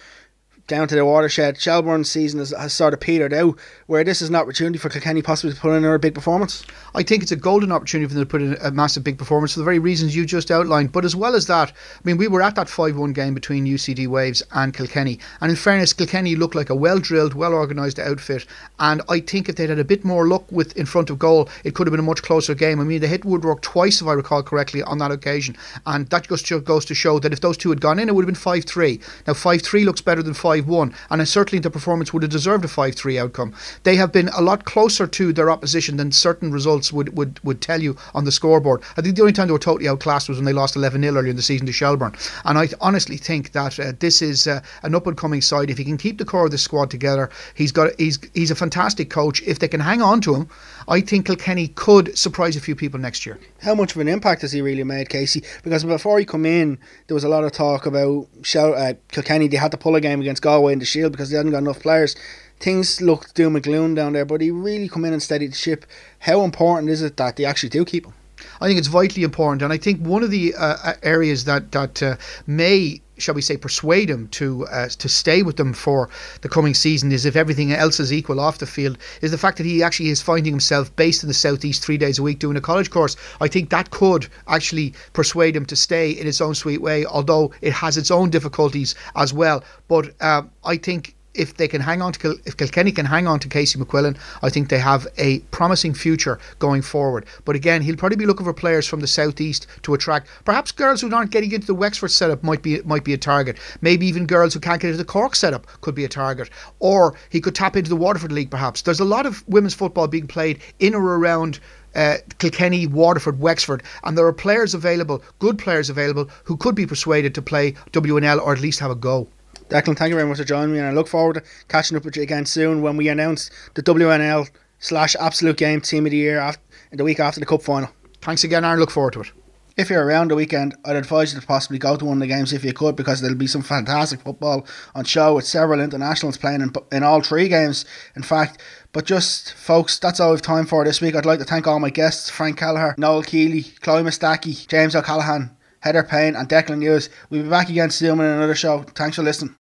down to the watershed. Shelbourne's season has, has, sort of petered out, where this is an opportunity for Kilkenny possibly to put in another big performance. I think it's a golden opportunity for them to put in a massive big performance for the very reasons you just outlined. But as well as that, I mean, we were at that 5 1 game between UCD Waves and Kilkenny. And in fairness, Kilkenny looked like a well drilled, well organised outfit. And I think if they'd had a bit more luck with in front of goal, it could have been a much closer game. I mean, they hit Woodrock twice, if I recall correctly, on that occasion. And that just goes to show that if those two had gone in, it would have been 5 3. Now, 5 3 looks better than 5 1, and certainly the performance would have deserved a 5 3 outcome. They have been a lot closer to their opposition than certain results would, would, would tell you on the scoreboard. I think the only time they were totally outclassed was when they lost 11 0 earlier in the season to Shelbourne. And I honestly think that uh, this is uh, an up and coming side. If he can keep the core of the squad together, he's got he's he's a fantastic coach. If they can hang on to him, I think Kilkenny could surprise a few people next year. How much of an impact has he really made, Casey? Because before he come in, there was a lot of talk about Shell, uh, Kilkenny. They had to pull a game against Galway in the Shield because they hadn't got enough players. Things looked doom and gloom down there, but he really come in and steadied the ship. How important is it that they actually do keep him? I think it's vitally important, and I think one of the uh, uh areas that that uh, may shall we say, persuade him to uh, to stay with them for the coming season is if everything else is equal off the field is the fact that he actually is finding himself based in the southeast three days a week doing a college course. I think that could actually persuade him to stay in its own sweet way, although it has its own difficulties as well. But uh, I think if they can hang on to Kil- if Kilkenny can hang on to Casey McQuillan, I think they have a promising future going forward. But again, he'll probably be looking for players from the southeast to attract. Perhaps girls who aren't getting into the Wexford setup might be might be a target. Maybe even girls who can't get into the Cork setup could be a target. Or he could tap into the Waterford League. Perhaps there's a lot of women's football being played in or around. Uh, Kilkenny, Waterford, Wexford, and there are players available, good players available, who could be persuaded to play WNL or at least have a go. Declan, thank you very much for joining me, and I look forward to catching up with you again soon when we announce the WNL slash Absolute Game Team of the Year after, the week after the Cup final. Thanks again, Aaron. Look forward to it. If you're around the weekend, I'd advise you to possibly go to one of the games if you could, because there'll be some fantastic football on show with several internationals playing in, in all three games, in fact. But just, folks, that's all we've time for this week. I'd like to thank all my guests Frank Kelleher, Noel Kealy, Chloe Mustaki, James O'Callaghan, Heather Payne, and Declan Hughes. We'll be back again soon in another show. Thanks for listening.